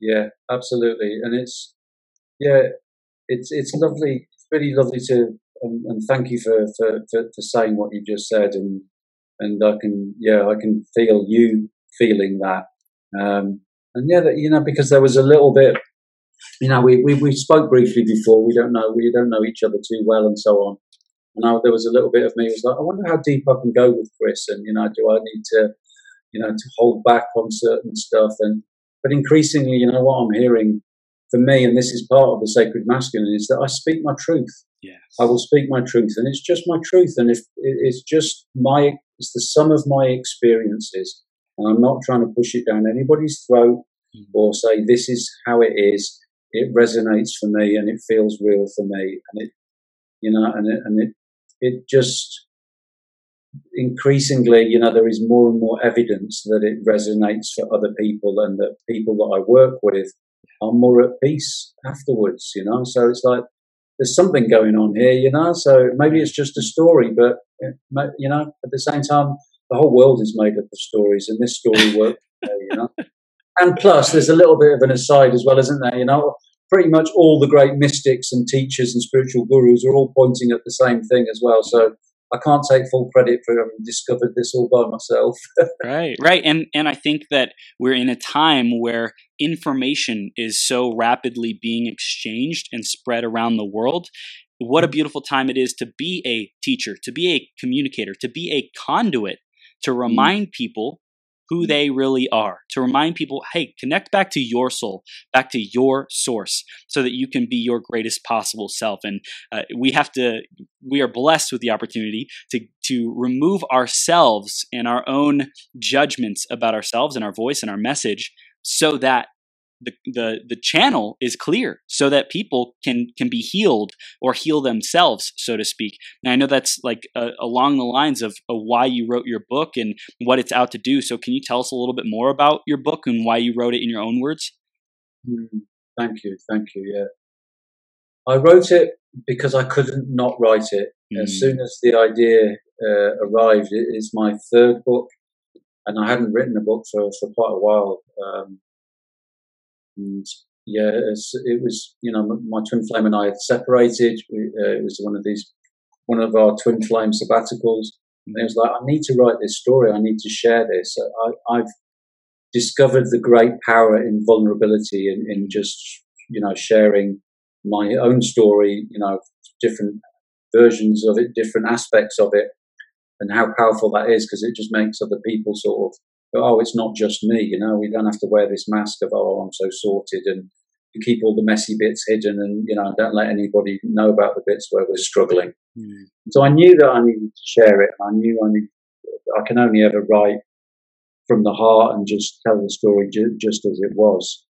Yeah, absolutely. And it's, yeah, it's, it's lovely. It's really lovely to, um, and thank you for, for, for, for saying what you just said. And, and I can, yeah, I can feel you feeling that. Um, and yeah, that, you know, because there was a little bit you know, we, we, we spoke briefly before. We don't know, we don't know each other too well and so on. And I, there was a little bit of me was like, I wonder how deep I can go with Chris. And, you know, do I need to, you know, to hold back on certain stuff? And, but increasingly, you know, what I'm hearing for me, and this is part of the sacred masculine, is that I speak my truth. Yes. I will speak my truth, and it's just my truth, and if it's just my, it's the sum of my experiences, and I'm not trying to push it down anybody's throat mm. or say this is how it is it resonates for me and it feels real for me and it you know and it, and it it just increasingly you know there is more and more evidence that it resonates for other people and that people that I work with are more at peace afterwards you know so it's like there's something going on here you know so maybe it's just a story but you know at the same time the whole world is made up of stories and this story works you know and plus, there's a little bit of an aside as well, isn't there? You know, pretty much all the great mystics and teachers and spiritual gurus are all pointing at the same thing as well. So I can't take full credit for having discovered this all by myself. right, right, and and I think that we're in a time where information is so rapidly being exchanged and spread around the world. What a mm-hmm. beautiful time it is to be a teacher, to be a communicator, to be a conduit to mm-hmm. remind people who they really are, to remind people, hey, connect back to your soul, back to your source, so that you can be your greatest possible self. And uh, we have to, we are blessed with the opportunity to, to remove ourselves and our own judgments about ourselves and our voice and our message so that the, the the channel is clear so that people can can be healed or heal themselves so to speak. And i know that's like uh, along the lines of, of, why you wrote your book and what it's out to do. So can you tell us a little bit more about your book and why you wrote it in your own words? Mm, thank you. Thank you. Yeah. I wrote it because i couldn't not write it. Mm. as soon as the idea uh, arrived it is my third book and i hadn't written a book for, for quite a while. Um, and yeah, it was you know my twin flame and I had separated. We, uh, it was one of these one of our twin flame sabbaticals, and it was like I need to write this story. I need to share this. I, have discovered the great power in vulnerability in, in just you know sharing my own story. You know, different versions of it, different aspects of it, and how powerful that is because it just makes other people sort of oh, it's not just me, you know, we don't have to wear this mask of, oh, I'm so sorted and keep all the messy bits hidden and, you know, don't let anybody know about the bits where we're struggling. Mm. So I knew that I needed to share it. I knew I need, I can only ever write from the heart and just tell the story ju- just as it was.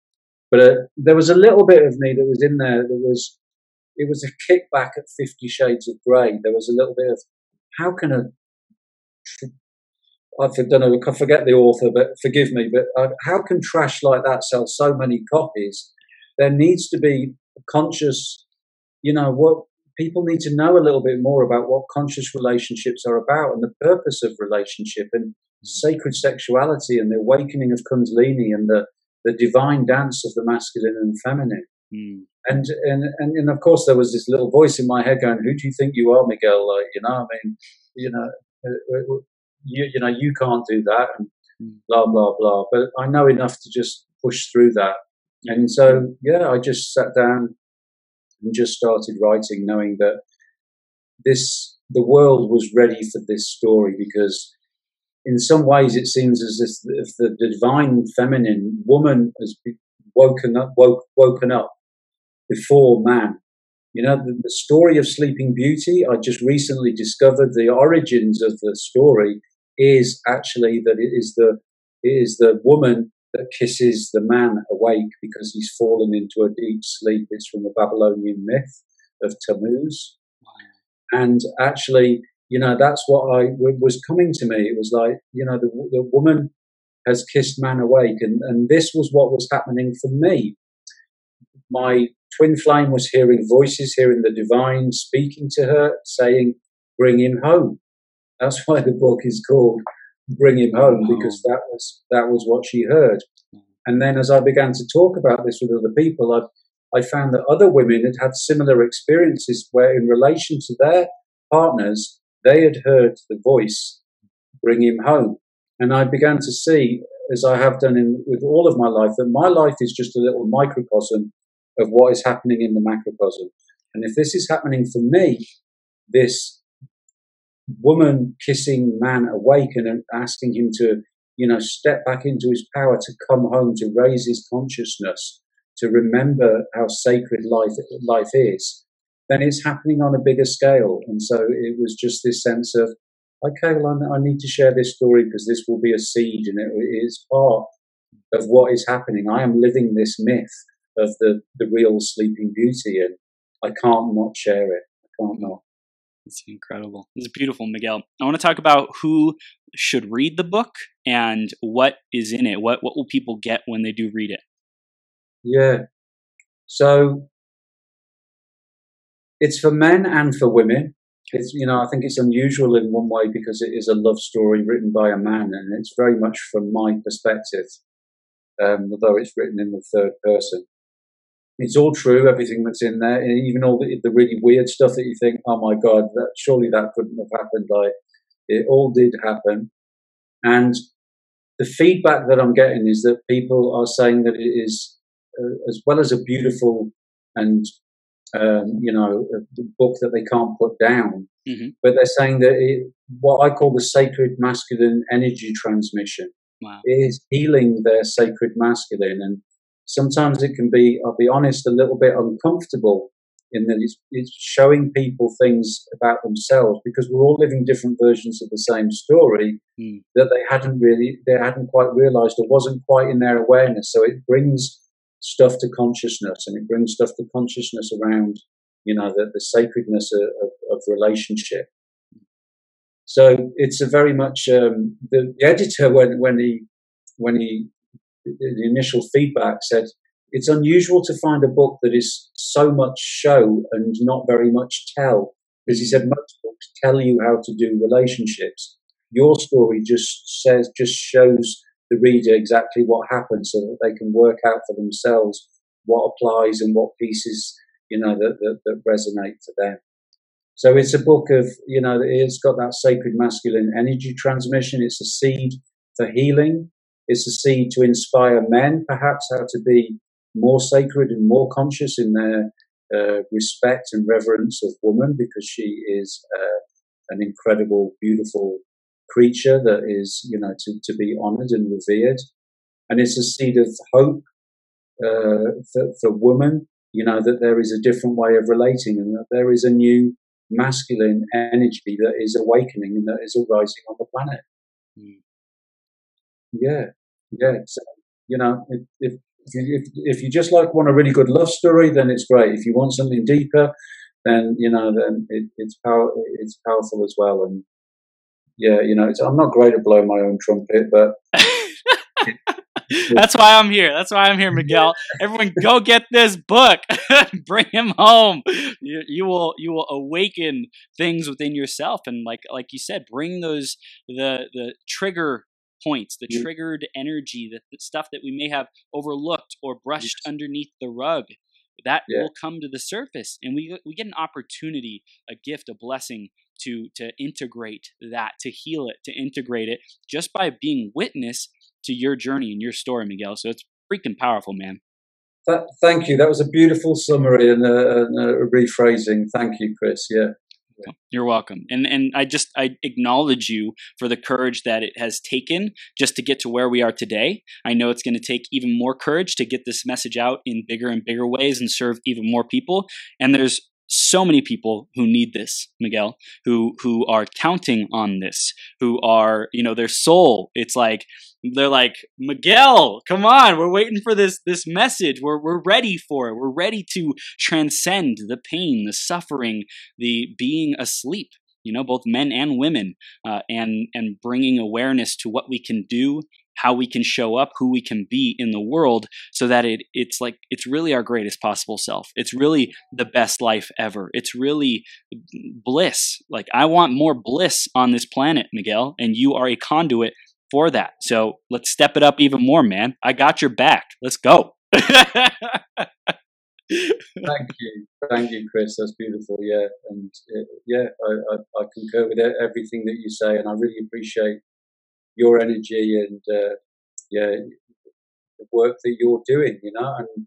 But uh, there was a little bit of me that was in there that was, it was a kickback at Fifty Shades of Grey. There was a little bit of, how can a I don't know, I forget the author, but forgive me, but uh, how can trash like that sell so many copies? There needs to be conscious, you know, what people need to know a little bit more about what conscious relationships are about and the purpose of relationship and sacred sexuality and the awakening of Kundalini and the, the divine dance of the masculine and feminine. Mm. And, and, and, and of course, there was this little voice in my head going, Who do you think you are, Miguel? Like, you know, I mean, you know, uh, uh, you, you know, you can't do that, and hmm. blah blah blah. But I know enough to just push through that. And so, yeah, I just sat down and just started writing, knowing that this the world was ready for this story because in some ways it seems as if the, the divine feminine woman has woken up woke, woken up before man You know, the, the story of Sleeping Beauty, I just recently discovered the origins of the story is actually that it is the it is the woman that kisses the man awake because he's fallen into a deep sleep. It's from the Babylonian myth of Tammuz. And actually, you know, that's what I was coming to me. It was like, you know, the, the woman has kissed man awake. And, and this was what was happening for me. My twin flame was hearing voices, hearing the divine speaking to her, saying, bring him home. That's why the book is called Bring Him Home, because that was, that was what she heard. And then as I began to talk about this with other people, I I found that other women had had similar experiences where, in relation to their partners, they had heard the voice bring him home. And I began to see, as I have done in, with all of my life, that my life is just a little microcosm of what is happening in the macrocosm. And if this is happening for me, this woman kissing man awake and asking him to, you know, step back into his power, to come home, to raise his consciousness, to remember how sacred life life is, then it's happening on a bigger scale. And so it was just this sense of, okay, well, I need to share this story because this will be a seed and it is part of what is happening. I am living this myth of the, the real Sleeping Beauty, and I can't not share it. I can't not. It's incredible. It's beautiful, Miguel. I want to talk about who should read the book and what is in it. What what will people get when they do read it? Yeah. So it's for men and for women. It's you know I think it's unusual in one way because it is a love story written by a man, and it's very much from my perspective, um, although it's written in the third person. It's all true, everything that's in there, and even all the, the really weird stuff that you think, oh my god, that surely that couldn't have happened. Like it all did happen, and the feedback that I'm getting is that people are saying that it is uh, as well as a beautiful and um, you know a book that they can't put down, mm-hmm. but they're saying that it, what I call the sacred masculine energy transmission wow. is healing their sacred masculine, and sometimes it can be, I'll be honest, a little bit uncomfortable in that it's, it's showing people things about themselves because we're all living different versions of the same story mm. that they hadn't really they hadn't quite realized or wasn't quite in their awareness so it brings stuff to consciousness and it brings stuff to consciousness around you know the, the sacredness of, of, of relationship so it's a very much um, the, the, editor when when he when he the initial feedback said it's unusual to find a book that is so much show and not very much tell because he said most books tell you how to do relationships your story just says just shows the reader exactly what happened so that they can work out for themselves what applies and what pieces, you know, that, that, that resonate for them. So it's a book of, you know, it's got that sacred masculine energy transmission. It's a seed for healing. It's a seed to inspire men, perhaps, how to be more sacred and more conscious in their uh, respect and reverence of woman because she is uh, an incredible, beautiful creature that is, you know, to, to be honored and revered. And it's a seed of hope uh, for, for women, you know, that there is a different way of relating and that there is a new masculine energy that is awakening and that is arising on the planet. Mm. Yeah, yeah. So, you know, if, if, if, if you just like want a really good love story, then it's great. If you want something deeper, then you know, then it, it's power, it's powerful as well. And yeah, you know, I'm not great at blowing my own trumpet, but. That's why I'm here. That's why I'm here, Miguel. Everyone, go get this book. Bring him home. You, you, will you will awaken things within yourself, and like like you said, bring those the the trigger points, the mm-hmm. triggered energy, the, the, stuff that we may have overlooked or brushed yes. underneath the rug. That yeah. will come to the surface, and we we get an opportunity, a gift, a blessing to to integrate that, to heal it, to integrate it just by being witness to your journey and your story, Miguel. So it's freaking powerful, man. thank you. That was a beautiful summary and a, and a rephrasing. Thank you, Chris. Yeah. You're welcome. And and I just I acknowledge you for the courage that it has taken just to get to where we are today. I know it's going to take even more courage to get this message out in bigger and bigger ways and serve even more people. And there's so many people who need this, Miguel, who who are counting on this, who are, you know, their soul. It's like they're like, Miguel, come on, we're waiting for this this message. We're we're ready for it. We're ready to transcend the pain, the suffering, the being asleep. You know, both men and women, uh, and and bringing awareness to what we can do how we can show up, who we can be in the world so that it it's like it's really our greatest possible self. It's really the best life ever. It's really bliss. Like I want more bliss on this planet, Miguel, and you are a conduit for that. So let's step it up even more, man. I got your back. Let's go. Thank you, thank you, Chris. That's beautiful. Yeah, and uh, yeah, I, I, I, concur with everything that you say, and I really appreciate your energy and uh, yeah, the work that you're doing, you know, and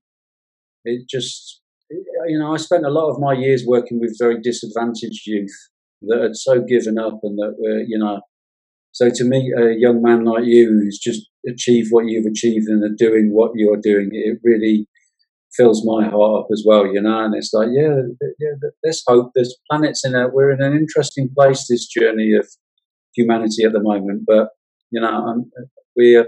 it just, you know, I spent a lot of my years working with very disadvantaged youth that had so given up and that were, you know, so to meet a young man like you who's just achieved what you've achieved and are doing what you're doing, it really fills my heart up as well, you know. And it's like, yeah, yeah, there's hope. There's planets in it. We're in an interesting place. This journey of humanity at the moment, but you know, I'm, we're,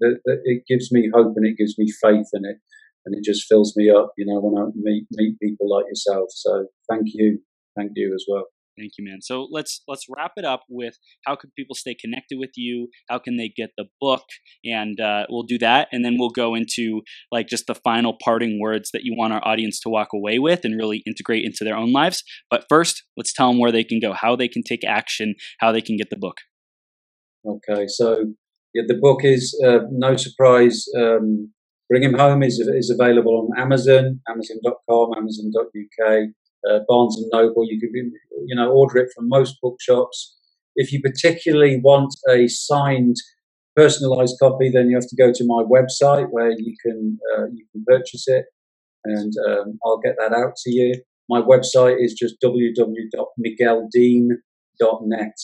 it gives me hope and it gives me faith in it. And it just fills me up, you know, when I meet, meet people like yourself. So thank you. Thank you as well. Thank you, man. So let's let's wrap it up with how can people stay connected with you? How can they get the book? And uh, we'll do that, and then we'll go into like just the final parting words that you want our audience to walk away with and really integrate into their own lives. But first, let's tell them where they can go, how they can take action, how they can get the book. Okay, so yeah, the book is uh, no surprise. Um, Bring Him Home is is available on Amazon, Amazon.com, Amazon.uk, uh, Barnes and Noble. You can you know order it from most bookshops. If you particularly want a signed, personalised copy, then you have to go to my website where you can uh, you can purchase it, and um, I'll get that out to you. My website is just www.migueldean.net.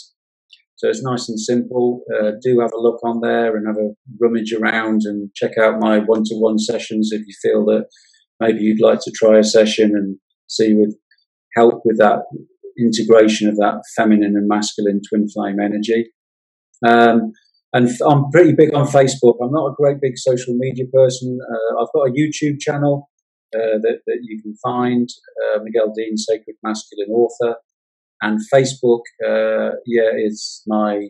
So it's nice and simple. Uh, do have a look on there and have a rummage around and check out my one to one sessions if you feel that maybe you'd like to try a session and see with help with that integration of that feminine and masculine twin flame energy. Um, and I'm pretty big on Facebook. I'm not a great big social media person. Uh, I've got a YouTube channel uh, that, that you can find, uh, Miguel Dean, Sacred Masculine Author. And Facebook, uh, yeah, is my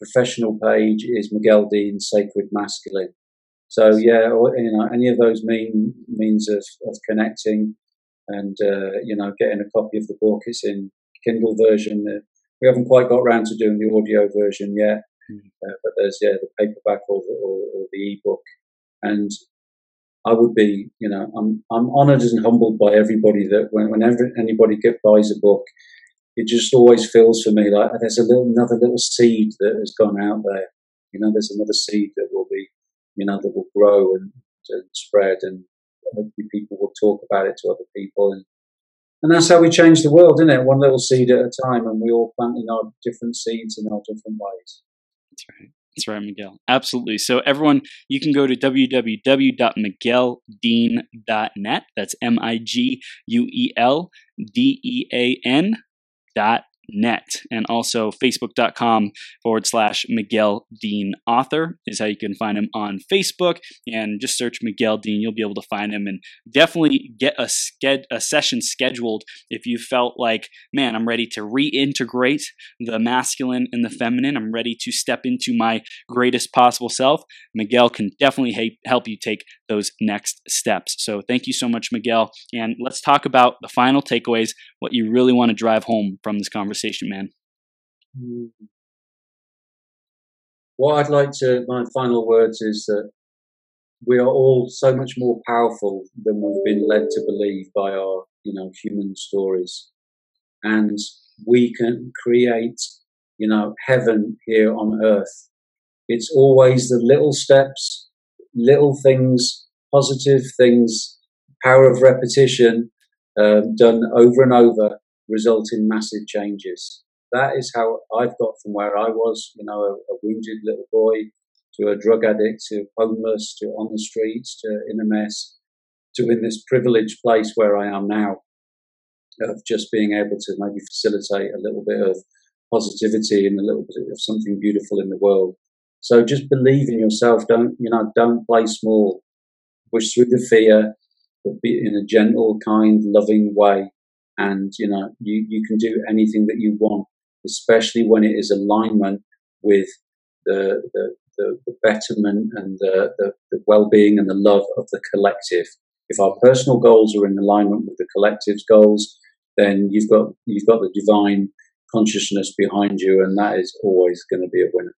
professional page is Miguel Dean Sacred Masculine. So yeah, you know, any of those mean means of, of connecting and uh, you know getting a copy of the book. It's in Kindle version. Uh, we haven't quite got around to doing the audio version yet, mm. uh, but there's yeah the paperback or the, or, or the ebook. And I would be, you know, I'm I'm honoured and humbled by everybody that when, whenever anybody get, buys a book, it just always feels for me like there's a little another little seed that has gone out there. You know, there's another seed that will be, you know, that will grow and, and spread, and hopefully people will talk about it to other people, and and that's how we change the world, isn't it? One little seed at a time, and we all plant in our different seeds in our different ways. That's right. That's right, Miguel. Absolutely. So, everyone, you can go to www.migueldean.net. That's M I G U E L D E A N dot net and also facebook.com forward slash Miguel Dean author is how you can find him on Facebook and just search Miguel Dean. You'll be able to find him and definitely get a, a session scheduled if you felt like, man, I'm ready to reintegrate the masculine and the feminine. I'm ready to step into my greatest possible self. Miguel can definitely ha- help you take those next steps. So thank you so much, Miguel. And let's talk about the final takeaways, what you really want to drive home from this conversation, man. What I'd like to, my final words is that we are all so much more powerful than we've been led to believe by our, you know, human stories. And we can create, you know, heaven here on earth. It's always the little steps, little things, positive things, power of repetition um, done over and over result in massive changes. That is how I've got from where I was, you know, a, a wounded little boy to a drug addict to homeless to on the streets to in a mess to in this privileged place where I am now. of just being able to maybe facilitate a little bit of positivity and a little bit of something beautiful in the world. So just believe in yourself. Don't you know? Don't play small. Push through the fear, but be in a gentle, kind, loving way. And you know, you you can do anything that you want, especially when it is alignment with the the, the, the betterment and the, the, the well-being and the love of the collective. If our personal goals are in alignment with the collective's goals, then you've got you've got the divine consciousness behind you, and that is always going to be a winner.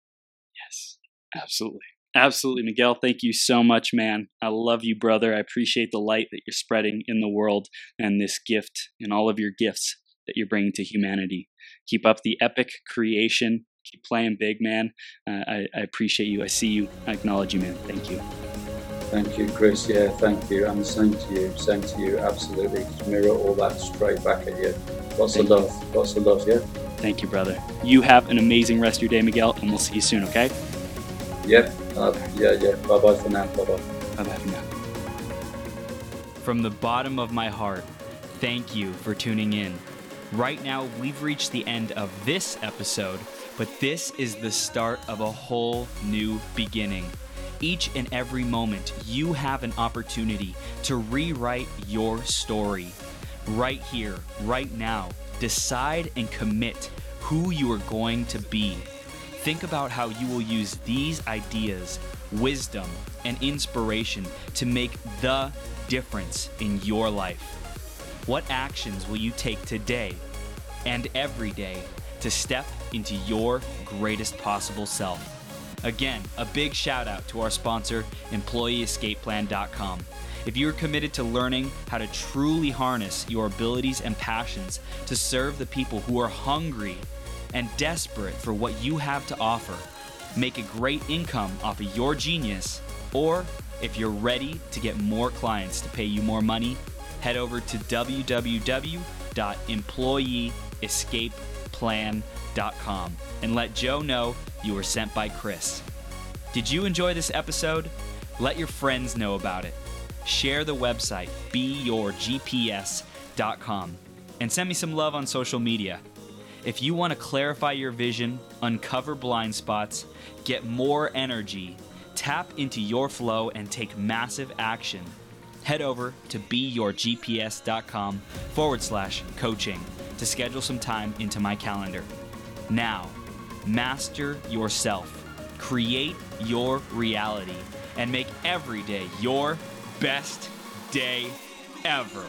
Yes, absolutely. Absolutely, Miguel. Thank you so much, man. I love you, brother. I appreciate the light that you're spreading in the world and this gift and all of your gifts that you're bringing to humanity. Keep up the epic creation. Keep playing big, man. Uh, I, I appreciate you. I see you. I acknowledge you, man. Thank you. Thank you, Chris. Yeah, thank you. And the same to you. Same to you. Absolutely. Mirror all that straight back at you. Lots thank of love. You. Lots of love, yeah? Thank you, brother. You have an amazing rest of your day, Miguel, and we'll see you soon, okay? Yep. Uh, yeah, yeah. Bye bye for now. Bye bye. Bye bye for now. From the bottom of my heart, thank you for tuning in. Right now, we've reached the end of this episode, but this is the start of a whole new beginning. Each and every moment, you have an opportunity to rewrite your story. Right here, right now, Decide and commit who you are going to be. Think about how you will use these ideas, wisdom, and inspiration to make the difference in your life. What actions will you take today and every day to step into your greatest possible self? Again, a big shout out to our sponsor, EmployeeEscapePlan.com. If you are committed to learning how to truly harness your abilities and passions to serve the people who are hungry and desperate for what you have to offer, make a great income off of your genius, or if you're ready to get more clients to pay you more money, head over to www.employeeescapeplan.com and let Joe know you were sent by Chris. Did you enjoy this episode? Let your friends know about it share the website, beyourgps.com, and send me some love on social media. If you want to clarify your vision, uncover blind spots, get more energy, tap into your flow, and take massive action, head over to beyourgps.com forward slash coaching to schedule some time into my calendar. Now, master yourself, create your reality, and make every day your best day ever.